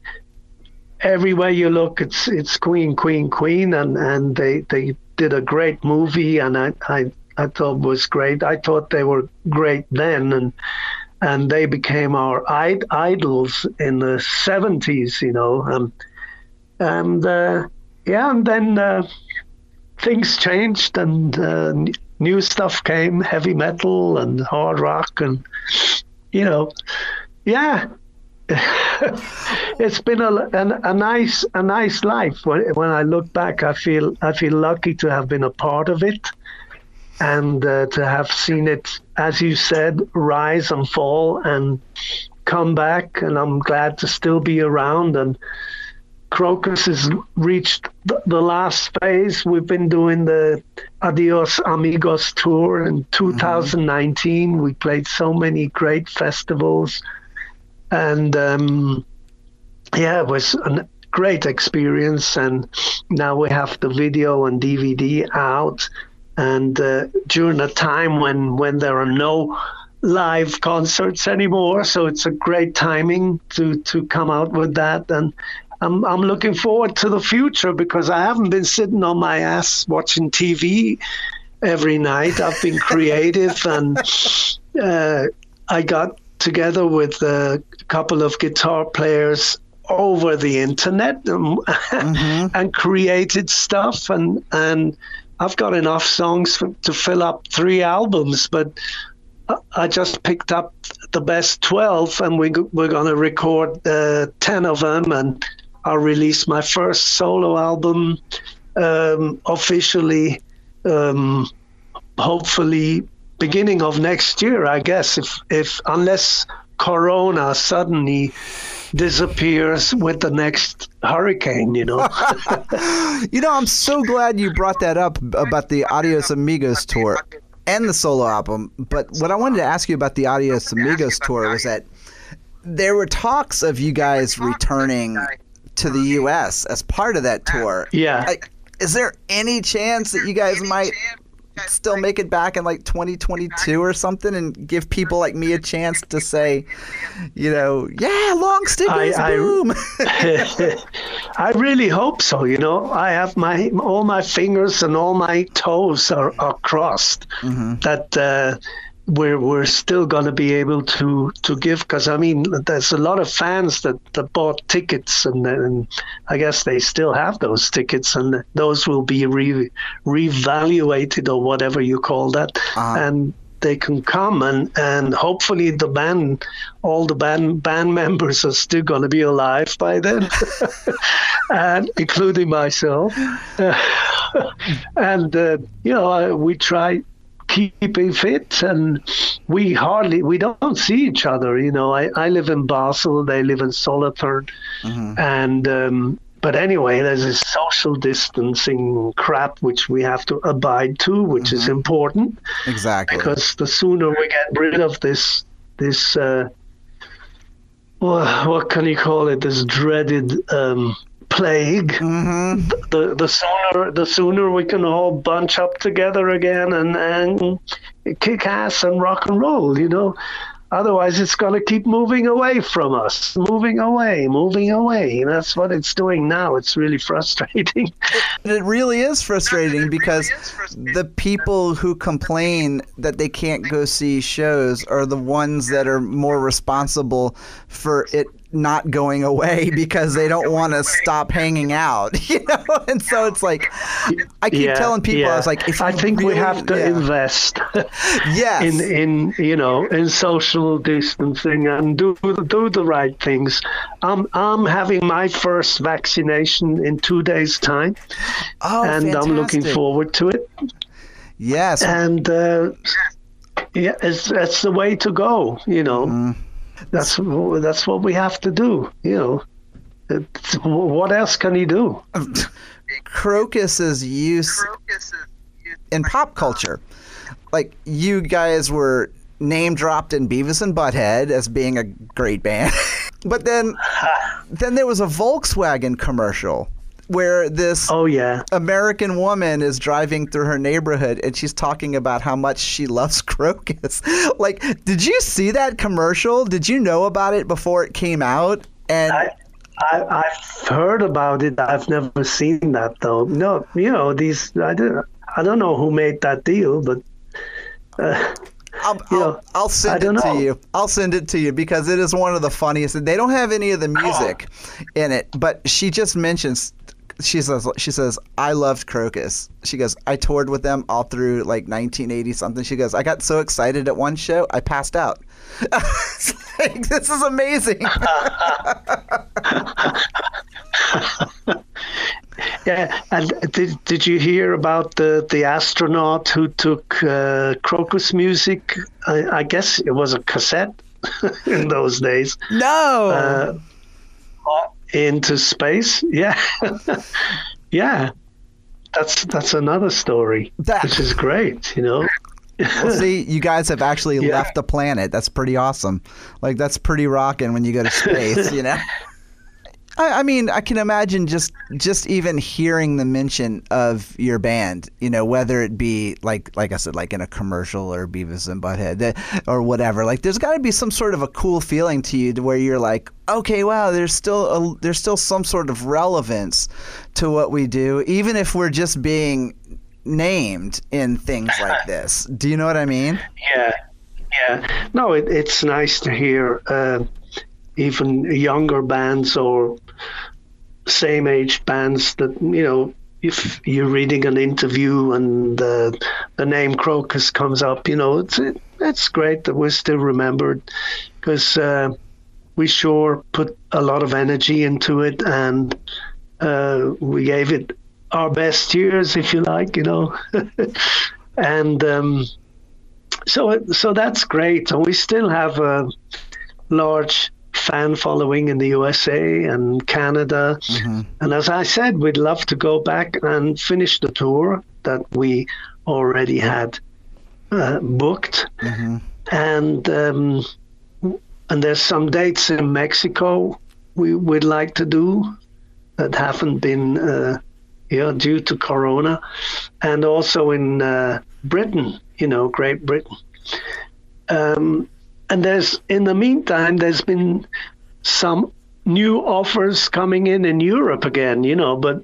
everywhere you look, it's it's Queen, Queen, Queen, and and they they did a great movie, and I I I thought was great. I thought they were great then, and and they became our id- idols in the seventies, you know, um, and uh, yeah, and then uh, things changed, and uh, new stuff came, heavy metal and hard rock, and you know, yeah. (laughs) it's been a, a, a nice a nice life. When when I look back, I feel I feel lucky to have been a part of it, and uh, to have seen it, as you said, rise and fall and come back. And I'm glad to still be around. And Krokus has reached the, the last phase. We've been doing the Adios Amigos tour in 2019. We played so many great festivals and um, yeah, it was a great experience. And now we have the video and DVD out. And uh, during a time when when there are no live concerts anymore, so it's a great timing to to come out with that. And I'm I'm looking forward to the future because I haven't been sitting on my ass watching TV every night. I've been creative (laughs) and uh, I got together with a couple of guitar players over the internet and, (laughs) and created stuff and and I've got enough songs for, to fill up three albums but I- I just picked up the best 12 and we, we're going to record uh, 10 of them and I'll release my first solo album um, officially um, hopefully beginning of next year, I guess, if if unless Corona suddenly disappears with the next hurricane, you know. (laughs) You know, I'm so glad you brought that up about the Adios Amigos tour and the solo album. But what I wanted to ask you about the Adios Amigos tour was that there were talks of you guys returning to the U.S. as part of that tour. yeah. Like, is there any chance that you guys might still make it back in like 2022 or something and give people like me a chance to (laughs) say, you know, yeah, long stickers, I- boom. (laughs) I really hope so. You know, I have my all my fingers and all my toes are, are crossed that uh, we're we're still going to be able to to give because I mean there's a lot of fans that, that bought tickets and, and I guess they still have those tickets and those will be re revaluated or whatever you call that. Uh-huh. and they can come and, and hopefully the band all the band band (laughs) members are still going to be alive by then. (laughs) And including myself. (laughs) And uh, you know I, we try keeping fit and we hardly we don't see each other you know. I, I live in basel they live in solothurn and um, but anyway there's this social distancing crap which we have to abide to which is important. Exactly. because the sooner we get rid of this this uh, well, what can you call it? This dreaded um, plague. Hmm the the sooner the sooner we can all bunch up together again and and kick ass and rock and roll you know? Otherwise it's going to keep moving away from us. Moving away moving away. That's what it's doing now. It's really (laughs) frustrating. It really is frustrating because the people who complain that they can't go see shows are the ones that are more responsible for it not going away (laughs) because they don't want to stop hanging out, (laughs) you know. And so it's like I keep Yeah, telling people, yeah. I was like, if I think we have to yeah. invest (laughs) Yes. in in you know in social distancing and do do the right things. I'm I'm having my first vaccination in two days' time, oh, and I'm looking forward to it. Yes. And uh, yeah, it's that's the way to go. You know, Mm-hmm. That's that's what we have to do. You know, it's, what else can he do? Krokus's use in pop culture. Like you guys were name dropped in Beavis and Butthead as being a great band. (laughs) but then (laughs) then there was a Volkswagen commercial where this Oh yeah. American woman is driving through her neighborhood and she's talking about how much she loves (laughs) Krokus. like, did you see that commercial? Did you know about it before it came out? And I, I, I've heard about it. I've never seen that though. No, you know these. I don't. I don't know who made that deal, but uh, I'll, I'll, know, I'll send it don't to know. you. I'll send it to you because it is one of the funniest. They don't have any of the music in it, but she just mentions. She says, "She says I loved Krokus." She goes, "I toured with them all through like 1980 something." She goes, "I got so excited at one show, I passed out." (laughs) Like, this is amazing. (laughs) yeah. And did did you hear about the the astronaut who took uh, Krokus music? I, I guess it was a cassette (laughs) in those days. no. Uh, into space. Yeah, (laughs) yeah. That's that's another story, That- which is great. You know. Well, see, (laughs) you guys have actually Yeah. left the planet. That's pretty awesome. Like that's pretty rocking when you go to space, you know. (laughs) I, I mean, I can imagine just just even hearing the mention of your band, you know, whether it be like like I said, like in a commercial or Beavis and Butthead that, or whatever. Like, there's got to be some sort of a cool feeling to you to where you're like, okay, wow, there's still a, there's still some sort of relevance to what we do, even if we're just being named in things (laughs) like this. Do you know what I mean? Yeah, yeah. No, it, it's nice to hear uh, even younger bands or same age bands that you know. If you're reading an interview and uh, the name Krokus comes up, you know it's it, it's great that we're still remembered because uh, we sure put a lot of energy into it and uh, we gave it our best years, if you like, you know. (laughs) and um, so so that's great. And we still have a large fan following in the USA and Canada. And as I said, we'd love to go back and finish the tour that we already had uh, booked. And um, and there's some dates in Mexico we would like to do that haven't been uh, you know, due to Corona, and also in uh, Britain, you know, Great Britain. Um, and there's, in the meantime, there's been some new offers coming in in Europe again, you know, but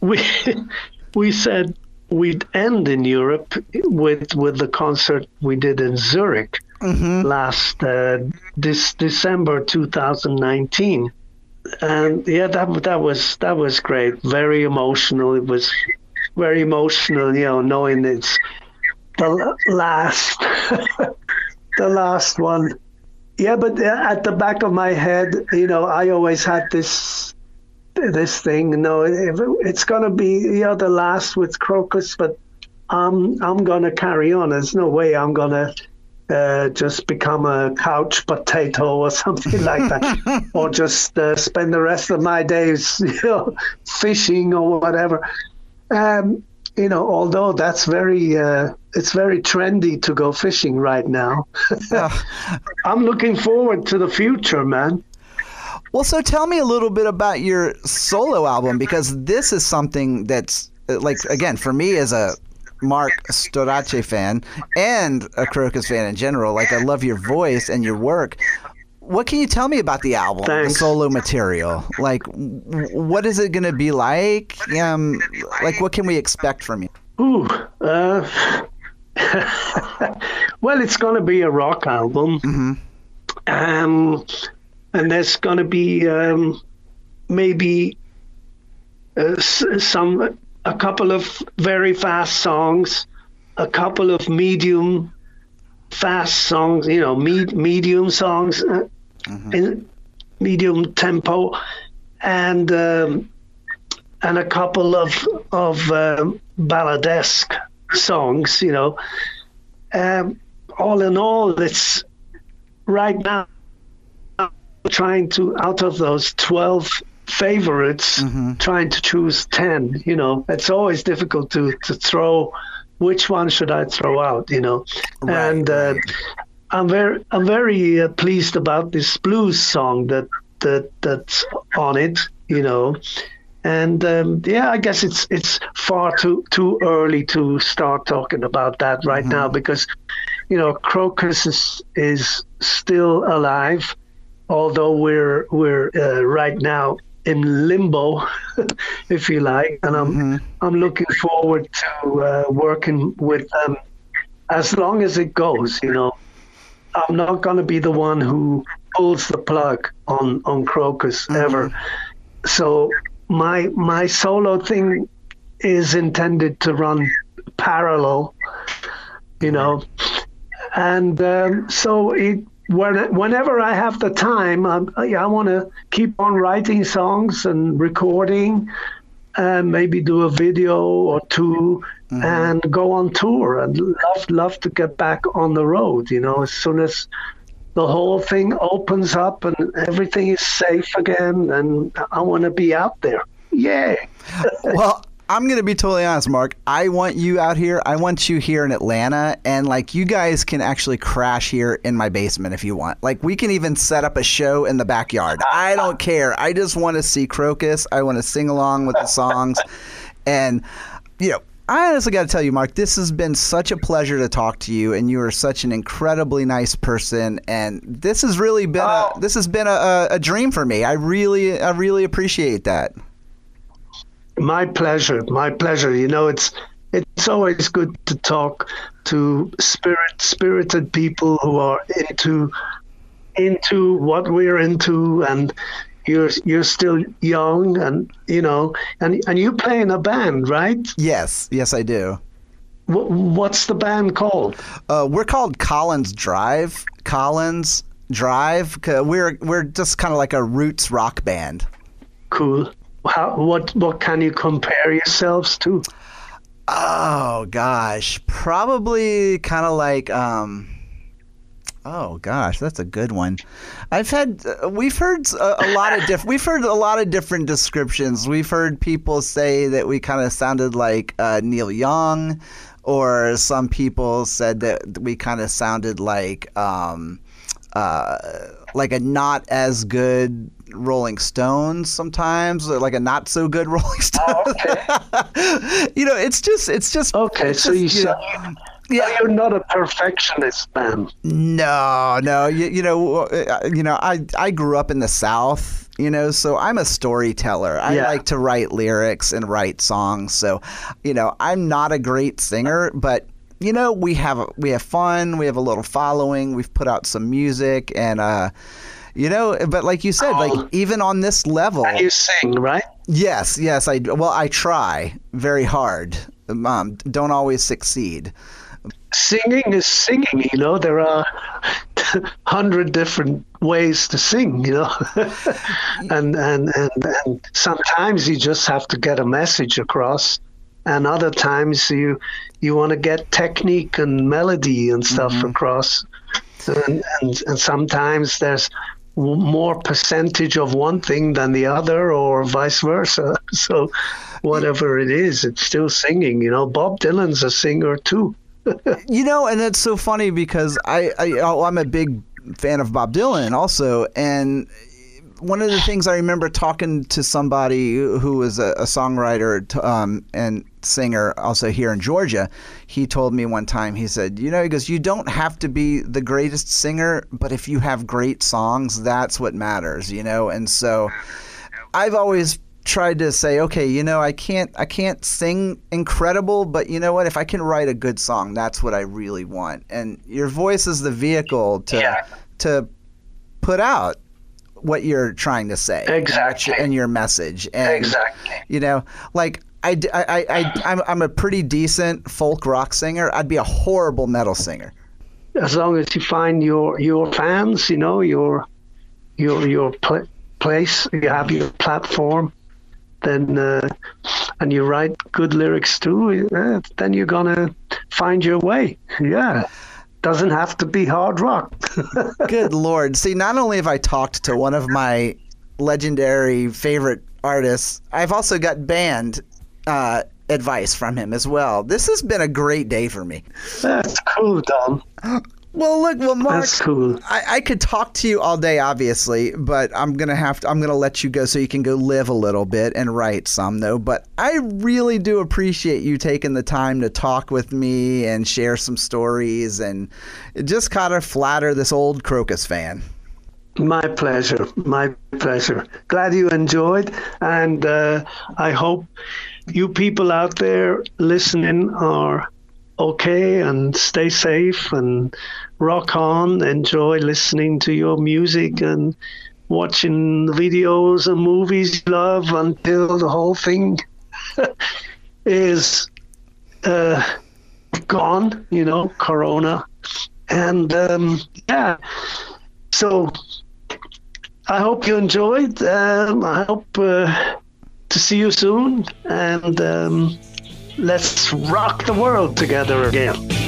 we (laughs) we said we'd end in Europe with with the concert we did in Zurich last uh, this December 2019 and yeah, that that was that was great. Very emotional. It was very emotional, you know, knowing it's the last, (laughs) the last one. Yeah, but uh, at the back of my head, you know, I always had this this thing. You know, if it's gonna be you know the last with Krokus, but I'm I'm gonna carry on. There's no way I'm gonna uh, just become a couch potato or (laughs) something like that, or (laughs) just uh, spend the rest of my days, (laughs) you know, fishing or whatever. Um, you know, although that's very, uh, it's very trendy to go fishing right now. (laughs) I'm looking forward to the future, man. Well, so tell me a little bit about your solo album because this is something that's uh, like again for me as a Marc Storace fan and a Krokus fan in general. Like I love your voice and your work. What can you tell me about the album, Thanks. the solo material? Like, what is it going to be like? Um, like, what can we expect from you? Ooh, uh, (laughs) well, it's going to be a rock album. Um, and there's going to be um, maybe uh, some a couple of very fast songs, a couple of medium fast songs, you know, med- medium songs, uh, mm-hmm. in medium tempo, and um, and a couple of of um, balladesque songs, you know. Um, all in all, it's right now trying to out of those 12 favorites mm-hmm. trying to choose 10 you know it's always difficult to to throw which one should i throw out you know right, and uh. I'm very i'm very uh, pleased about this blues song that that that's on it you know and um, yeah i guess it's it's far too too early to start talking about that right mm-hmm. now because you know Krokus is is still alive although we're we're uh, right now in limbo, (laughs) if you like, and I'm mm-hmm. I'm looking forward to uh, working with them as long as it goes. You know, I'm not going to be the one who pulls the plug on on Krokus mm-hmm. ever. So my my solo thing is intended to run parallel, you know, and um, so it when, whenever I have the time, I, I want to keep on writing songs and recording, and maybe do a video or 2 mm-hmm. and go on tour. And love, love to get back on the road. You know, as soon as the whole thing opens up and everything is safe again, and I want to be out there. Yeah. (laughs) well, I'm gonna be totally honest, Marc. I want you out here. I want you here in Atlanta, and like you guys can actually crash here in my basement if you want. Like we can even set up a show in the backyard. I don't care. I just want to see Krokus. I want to sing along with the songs, (laughs) and you know. I honestly got to tell you, Marc, this has been such a pleasure to talk to you, and you are such an incredibly nice person. And this has really been a, oh. this has been a, a dream for me. I really, I really appreciate that. My pleasure. My pleasure. You know, it's it's always good to talk to spirit spirited people who are into into what we're into and you're you're still young and you know and and you play in a band right? Yes yes i do. What's the band called? Uh, we're called collins drive. Collins drive. We're we're just kind of like a roots rock band. Cool. How, what what can you compare yourselves to? Oh gosh, probably kind of like um, Oh gosh, that's a good one. I've had uh, we've heard a, a lot of different we've heard a lot of different descriptions. We've heard people say that we kind of sounded like uh, Neil Young, or some people said that we kind of sounded like um, uh, like a not as good Rolling Stones sometimes, like a not so good (laughs) Rolling Stones. Oh, okay. (laughs) you know, it's just it's just okay. It's so just, you, you know, yeah, you're not a perfectionist, man. No, no. You, you know, uh, you know, I I grew up in the South, you know, so I'm a storyteller. I yeah. like to write lyrics and write songs. So, you know, I'm not a great singer, but you know, we have we have fun. We have a little following. We've put out some music, and uh, you know, but like you said, like oh. even on this level, and you sing, right? Yes, yes. I well, I try very hard. Um, don't always succeed. Singing is singing. You know, there are (laughs) hundred different ways to sing. You know, (laughs) and, and and and sometimes you just have to get a message across, and other times you you want to get technique and melody and stuff mm-hmm. across. And, and, and sometimes there's more percentage of one thing than the other, or vice versa. (laughs) So, whatever it is, it's still singing. You know, Bob Dylan's a singer too. You know, and it's so funny because I, I oh, I'm a big fan of Bob Dylan also, and one of the things I remember talking to somebody who was a, a songwriter um, and singer also here in Georgia, he told me one time, he said, You know, he goes, You don't have to be the greatest singer, but if you have great songs, that's what matters, you know? And so I've always tried to say, okay, you know, I can't I can't sing incredible, but you know what? If I can write a good song, that's what I really want. And your voice is the vehicle to yeah. to put out what you're trying to say Exactly. and your message and Exactly. you know like I, d- I, I, I, I'm, I'm a pretty decent folk rock singer. I'd be a horrible metal singer. As long as you find your your fans, you know your your your pl- place, you have your platform, then uh, and you write good lyrics too. Uh, then you're gonna find your way. Yeah, doesn't have to be hard rock. (laughs) Good lord! See, not only have I talked to one of my legendary favorite artists, I've also got band uh, advice from him as well. This has been a great day for me. That's cool, Don. (gasps) Well, look, well, Marc, That's cool. I, I could talk to you all day, obviously, but I'm gonna have to. I'm gonna let you go so you can go live a little bit and write some, though. But I really do appreciate you taking the time to talk with me and share some stories and just kind of flatter this old Krokus fan. My pleasure. My pleasure. Glad you enjoyed, and uh, I hope you people out there listening are okay and stay safe and rock on. Enjoy listening to your music and watching videos and movies you love until the whole thing (laughs) is uh, gone. You know, Corona, and um, yeah. So I hope you enjoyed. Um, I hope uh, to see you soon, and um, let's rock the world together again.